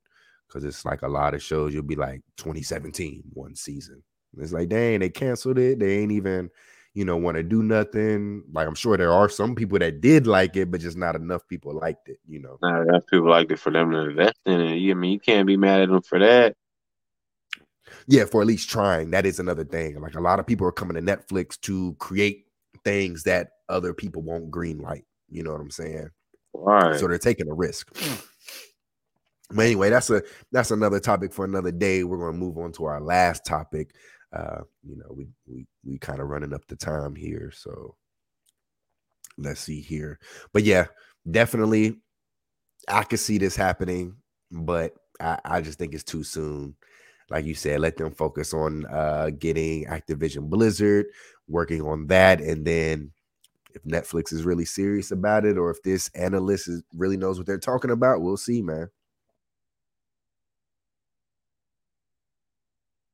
because it's like a lot of shows you'll be like 2017 one season it's like dang they canceled it they ain't even you know want to do nothing like i'm sure there are some people that did like it but just not enough people liked it you know
not enough people liked it for them to invest in it i mean you can't be mad at them for that
yeah for at least trying that is another thing like a lot of people are coming to netflix to create things that other people won't green light. You know what I'm saying?
Right.
So they're taking a risk. But anyway, that's a that's another topic for another day. We're going to move on to our last topic. Uh, you know, we we we kind of running up the time here, so let's see here. But yeah, definitely, I could see this happening, but I, I just think it's too soon. Like you said, let them focus on uh, getting Activision Blizzard, working on that, and then if Netflix is really serious about it or if this analyst is, really knows what they're talking about, we'll see, man.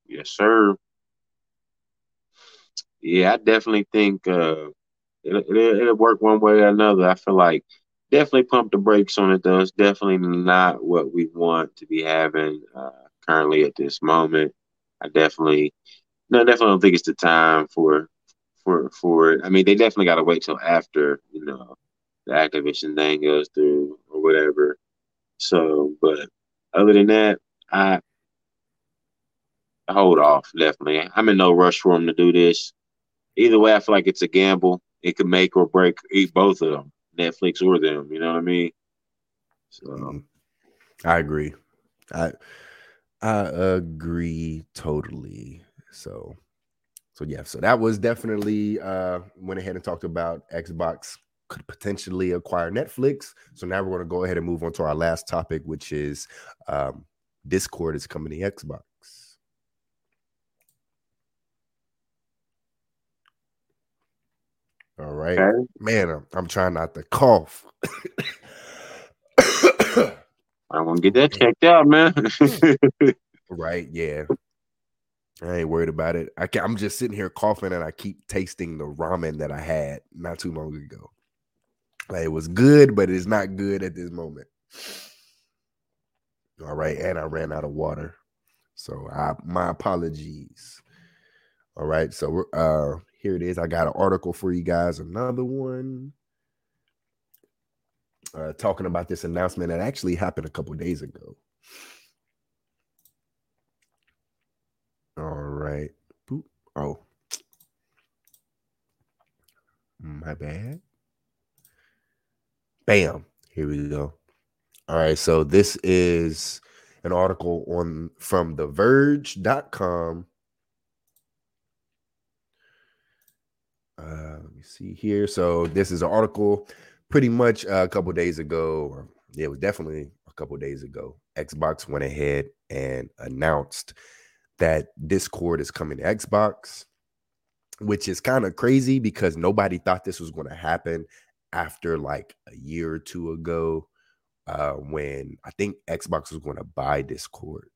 Yes, sir. Yeah, I definitely think uh, it'll, it'll, it'll work one way or another. I feel like definitely pump the brakes on it, though. It's definitely not what we want to be having uh, currently at this moment. I definitely, no, definitely don't think it's the time for for for it. I mean, they definitely got to wait till after you know the Activision thing goes through or whatever. So, but other than that, I hold off definitely. I'm in no rush for them to do this. Either way, I feel like it's a gamble. It could make or break both of them, Netflix or them. You know what I mean? So, mm-hmm.
I agree. I I agree totally. So so yeah, so that was definitely uh went ahead and talked about Xbox could potentially acquire Netflix. So now we're going to go ahead and move on to our last topic, which is um, Discord is coming to Xbox. All right, okay. man. I'm, I'm, trying not to cough.
I want to get that checked out, man.
right? Yeah. I ain't worried about it. I am just sitting here coughing and I keep tasting the ramen that I had not too long ago. Like it was good, but it's not good at this moment. All right, and I ran out of water, so I my apologies. All right, so we're uh here it is. I got an article for you guys. Another one uh, talking about this announcement that actually happened a couple days ago. All right. Boop. Oh. My bad. Bam. Here we go. All right. So this is an article on from theverge.com. Uh, let me see here. So this is an article pretty much uh, a couple days ago, or it was definitely a couple days ago. Xbox went ahead and announced that Discord is coming to Xbox, which is kind of crazy because nobody thought this was going to happen after like a year or two ago uh, when I think Xbox was going to buy Discord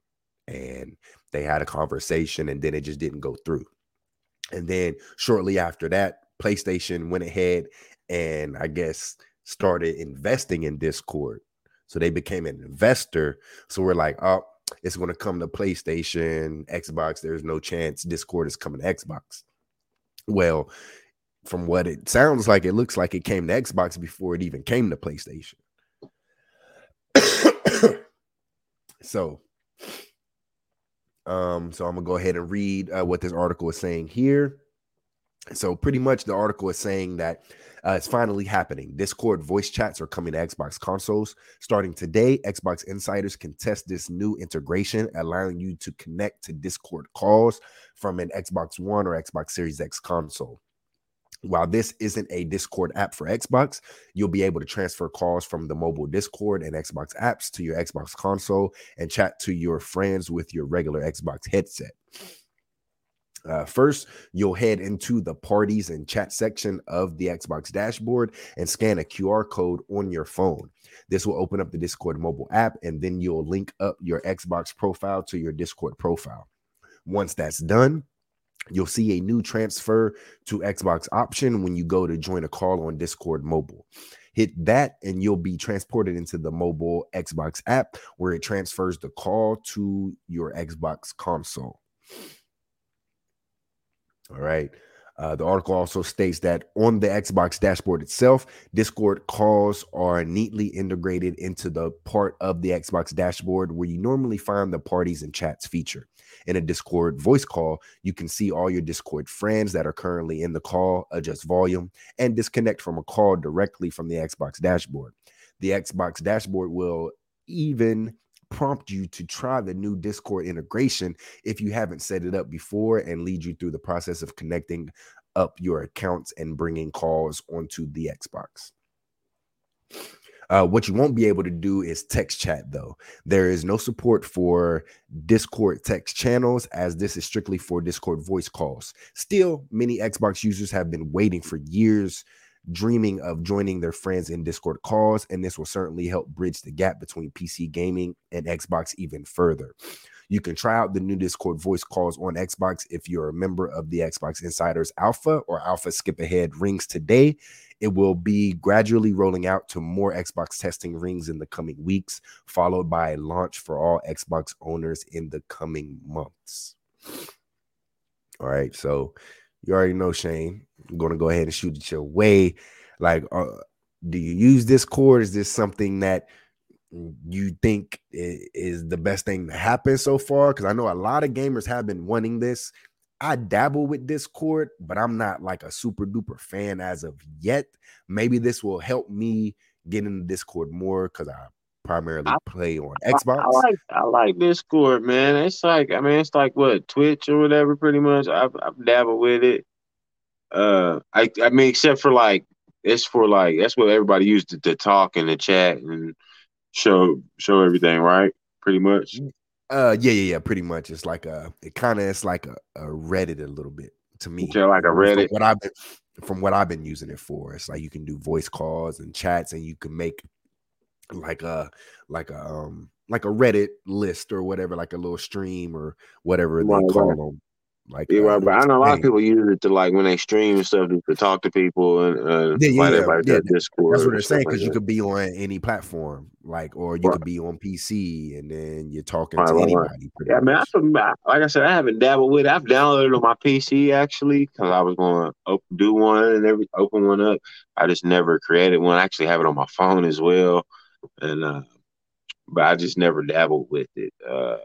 and they had a conversation and then it just didn't go through. And then shortly after that, PlayStation went ahead and I guess started investing in Discord. So they became an investor. So we're like, oh, it's going to come to PlayStation, Xbox. There's no chance Discord is coming to Xbox. Well, from what it sounds like, it looks like it came to Xbox before it even came to PlayStation. so, um, so I'm gonna go ahead and read uh, what this article is saying here. So, pretty much, the article is saying that uh, it's finally happening. Discord voice chats are coming to Xbox consoles. Starting today, Xbox insiders can test this new integration, allowing you to connect to Discord calls from an Xbox One or Xbox Series X console. While this isn't a Discord app for Xbox, you'll be able to transfer calls from the mobile Discord and Xbox apps to your Xbox console and chat to your friends with your regular Xbox headset. Uh, first, you'll head into the parties and chat section of the Xbox dashboard and scan a QR code on your phone. This will open up the Discord mobile app, and then you'll link up your Xbox profile to your Discord profile. Once that's done, You'll see a new transfer to Xbox option when you go to join a call on Discord mobile. Hit that, and you'll be transported into the mobile Xbox app where it transfers the call to your Xbox console. All right. Uh, the article also states that on the Xbox dashboard itself, Discord calls are neatly integrated into the part of the Xbox dashboard where you normally find the parties and chats feature in a Discord voice call, you can see all your Discord friends that are currently in the call, adjust volume, and disconnect from a call directly from the Xbox dashboard. The Xbox dashboard will even prompt you to try the new Discord integration if you haven't set it up before and lead you through the process of connecting up your accounts and bringing calls onto the Xbox. Uh, what you won't be able to do is text chat, though. There is no support for Discord text channels, as this is strictly for Discord voice calls. Still, many Xbox users have been waiting for years, dreaming of joining their friends in Discord calls, and this will certainly help bridge the gap between PC gaming and Xbox even further. You can try out the new Discord voice calls on Xbox if you're a member of the Xbox Insiders Alpha or Alpha Skip Ahead rings today. It will be gradually rolling out to more Xbox testing rings in the coming weeks, followed by a launch for all Xbox owners in the coming months. All right, so you already know, Shane. I'm going to go ahead and shoot it your way. Like, uh, do you use Discord? Is this something that you think is the best thing to happen so far? Because I know a lot of gamers have been wanting this. I dabble with Discord, but I'm not like a super duper fan as of yet. Maybe this will help me get into Discord more because I primarily I, play on Xbox. I,
I, like I like Discord, man. It's like I mean, it's like what Twitch or whatever. Pretty much, I've, I've dabbled with it. Uh, I I mean, except for like it's for like that's what everybody used to, to talk and to chat and show show everything, right? Pretty much. Mm.
Uh, yeah, yeah, yeah. Pretty much, it's like a. It kind of it's like a, a Reddit a little bit to me.
Yeah, like a Reddit.
From what I've been from what I've been using it for, it's like you can do voice calls and chats, and you can make like a like a um like a Reddit list or whatever, like a little stream or whatever they call them.
Like, yeah, uh, but I know a lot of people use it to like when they stream and stuff to talk to people and uh, yeah, yeah, yeah, yeah. Discord.
That's what they're saying because like you could be on any platform, like, or you right. could be on PC and then you're talking right, to right, anybody.
Yeah, man. I, like I said, I haven't dabbled with it. I've downloaded it on my PC actually because I was going to do one and every open one up. I just never created one. I actually have it on my phone as well, and uh, but I just never dabbled with it uh,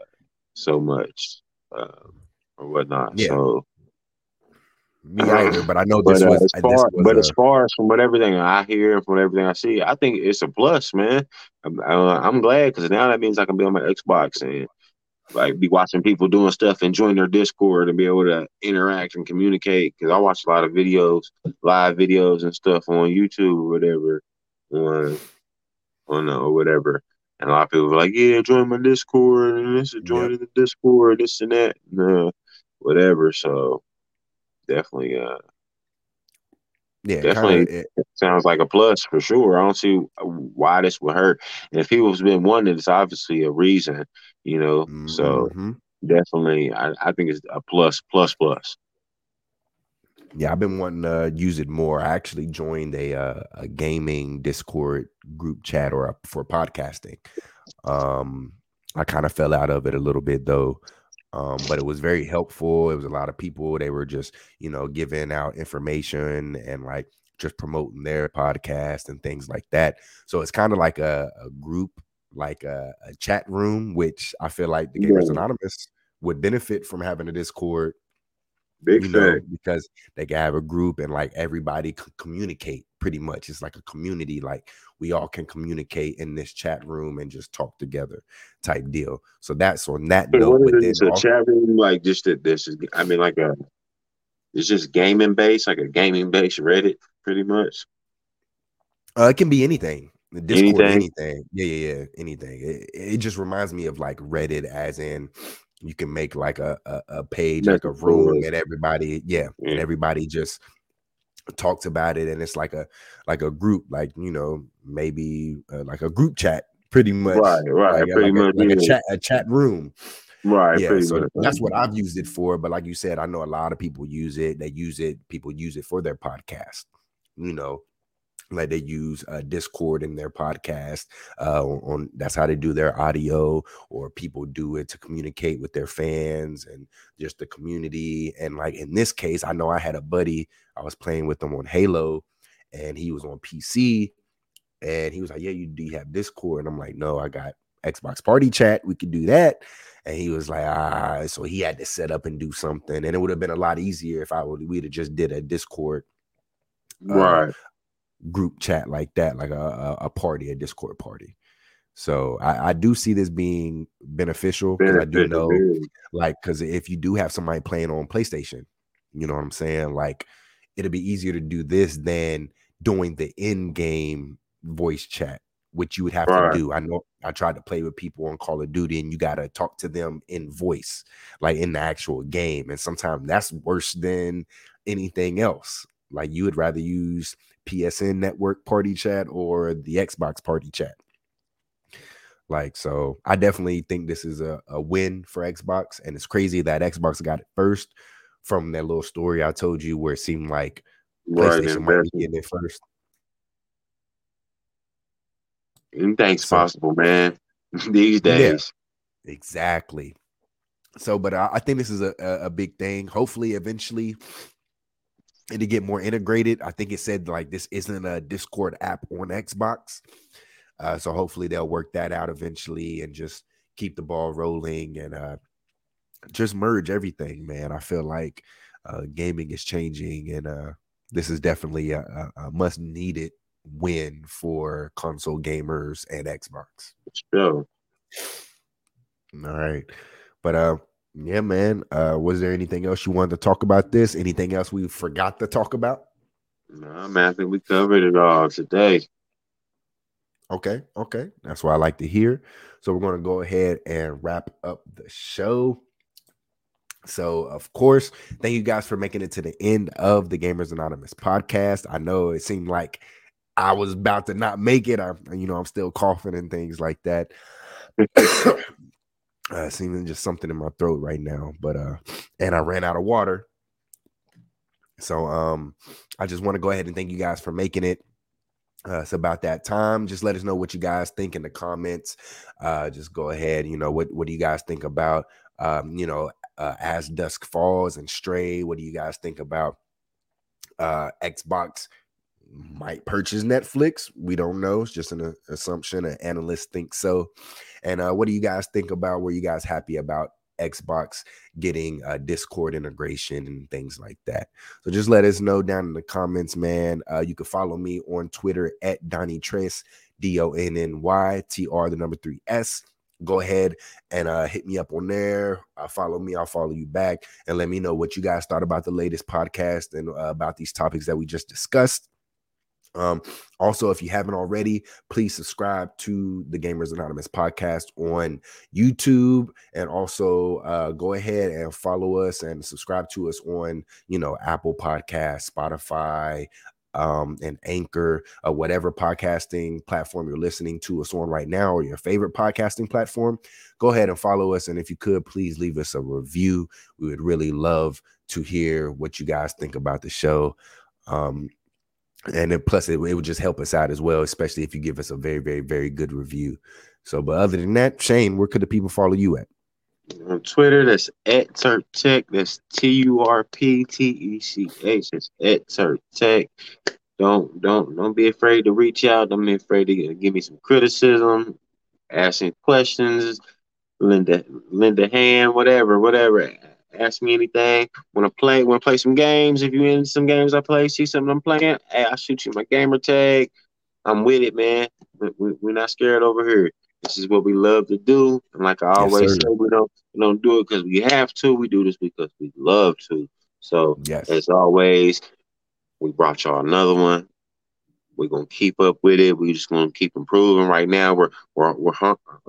so much. Um, or whatnot. Yeah. So
me either, but I know this but, uh,
as far,
was
but a, as far as from what everything I hear and from everything I see, I think it's a plus, man. I'm, I'm glad because now that means I can be on my Xbox and like be watching people doing stuff and join their Discord and be able to interact and communicate. Because I watch a lot of videos, live videos and stuff on YouTube or whatever, on on or whatever. And a lot of people were like, "Yeah, join my Discord and this, join yep. the Discord, this and that, and uh, whatever." So definitely, uh, yeah, definitely kinda, it, sounds like a plus for sure. I don't see why this would hurt. And if people's been wanting it's obviously a reason, you know. Mm-hmm. So definitely, I, I think it's a plus, plus, plus.
Yeah, I've been wanting to use it more. I actually joined a uh, a gaming Discord group chat or a, for podcasting. Um, I kind of fell out of it a little bit though. Um, but it was very helpful. It was a lot of people. They were just, you know, giving out information and like just promoting their podcast and things like that. So it's kind of like a, a, group, like a, a, chat room, which I feel like the Gamers yeah. Anonymous would benefit from having a Discord Big you know, because they can have a group and like everybody can communicate pretty much. It's like a community, like we all can communicate in this chat room and just talk together type deal. So that's on that but note.
But then a chat room like just that this is I mean like a it's just gaming based, like a gaming based Reddit, pretty much.
Uh, it can be anything. Discord, anything? anything. Yeah, yeah, yeah. Anything. It, it just reminds me of like Reddit, as in you can make like a a, a page That's like a room and everybody yeah, yeah, and everybody just talks about it and it's like a like a group like you know maybe uh, like a group chat pretty much.
Right right
like,
pretty
like
much
a, like a chat a chat room.
Right
yeah so much. that's what i've used it for but like you said i know a lot of people use it they use it people use it for their podcast you know like they use uh, discord in their podcast uh, on that's how they do their audio or people do it to communicate with their fans and just the community. And like in this case i know i had a buddy i was playing with him on halo and he was on pc and he was like yeah you do you have discord? And i'm like no i got xbox party chat we could do that. And he was like ah so he had to set up and do something and it would have been a lot easier if i would we'd have just did a discord
uh, right
group chat like that, like a, a party, a Discord party. So I, I do see this being beneficial because I do know, like, because if you do have somebody playing on PlayStation, you know what I'm saying? Like, it'll be easier to do this than doing the in-game voice chat, which you would have right. to do. I know I tried to play with people on Call of Duty, and you got to talk to them in voice, like in the actual game, and sometimes that's worse than anything else. Like you would rather use PSN network party chat or the Xbox party chat. Like, so I definitely think this is a, a win for Xbox. And it's crazy that Xbox got it first from that little story I told you where it seemed like PlayStation right, might be getting it first.
Anything's so, possible, man. These days.
Yeah, exactly. So, but I, I think this is a, a, a big thing. Hopefully, eventually, and to get more integrated. I think it said like this isn't a Discord app on Xbox. Uh, so hopefully they'll work that out eventually and just keep the ball rolling and uh, just merge everything, man. I feel like uh, gaming is changing and uh, this is definitely a, a, a must needed win for console gamers and Xbox.
Sure.
All right. But uh yeah, man. Uh, was there anything else you wanted to talk about this? Anything else we forgot to talk about?
No, man. I think we covered it all today.
Okay, okay. That's what I like to hear. So we're going to go ahead and wrap up the show. So, of course, thank you guys for making it to the end of the Gamers Anonymous podcast. I know it seemed like I was about to not make it. I, you know, I'm still coughing and things like that. Uh, seeming just something in my throat right now, but uh, and I ran out of water. So um, I just want to go ahead and thank you guys for making it. Uh, it's about that time. Just let us know what you guys think in the comments. Uh, just go ahead. You know what what do you guys think about um, you know uh, as dusk falls and stray? What do you guys think about uh, Xbox might purchase Netflix. We don't know. It's just an assumption. An analyst thinks so. And uh, what do you guys think about? Were you guys happy about Xbox getting uh, Discord integration and things like that? So just let us know down in the comments, man. Uh, you can follow me on Twitter at Donny Trace, D O N N Y T R, the number three S go ahead and uh, hit me up on there. Uh, follow me, I'll follow you back, and let me know what you guys thought about the latest podcast and uh, about these topics that we just discussed. Um, also, if you haven't already, please subscribe to the Gamers Anonymous podcast on YouTube, and also uh, go ahead and follow us and subscribe to us on you know Apple Podcast, Spotify, um, and Anchor, uh, whatever podcasting platform you're listening to us on right now, or your favorite podcasting platform. Go ahead and follow us, and if you could, please leave us a review. We would really love to hear what you guys think about the show. Um, and then plus it, it would just help us out as well, especially if you give us a very, very, very good review. So, but other than that, Shane, where could the people follow you at?
On Twitter, that's at Turk Tech. That's T U R P T E C H. That's at Turk Tech. Don't don't don't be afraid to reach out. Don't be afraid to give me some criticism, asking questions, lend a lend a hand, whatever, whatever ask me anything. Want to play? Want to play some games? If you in some games I play, see something I'm playing, hey, I'll shoot you my gamer tag. I'm with it, man. We, are not scared over here. This is what we love to do. And like I always yes, say, we don't we don't do it because we have to. We do this because we love to. So yes. as always, we brought y'all another one. We're gonna keep up with it. We're just gonna keep improving. Right now, we're we're we're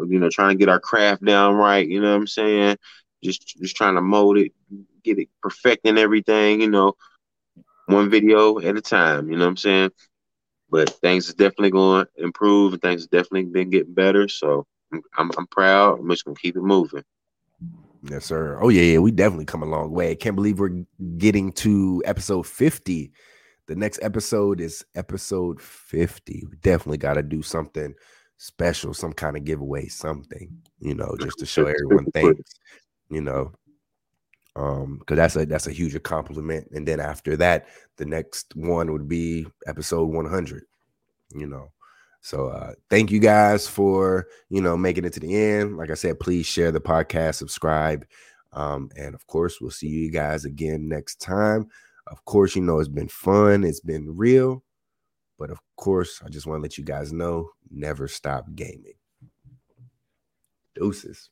you know trying to get our craft down right. You know what I'm saying? Just just trying to mold it, get it perfecting everything, you know, one video at a time, you know what I'm saying? But things is definitely going to improve and things definitely been getting better. So I'm, I'm, I'm proud. I'm just going to keep it moving.
Yes, sir. Oh, yeah, yeah. We definitely come a long way. I can't believe we're getting to episode 50. The next episode is episode 50. We definitely got to do something special, some kind of giveaway, something, you know, just to show everyone things you know um because that's a that's a huge accomplishment. And then after that the next one would be episode 100 you know. So uh thank you guys for you know making it to the end. Like i said please share the podcast subscribe um and of course we'll see you guys again next time. Of course you know it's been fun it's been real but of course i just want to let you guys know never stop gaming. Deuces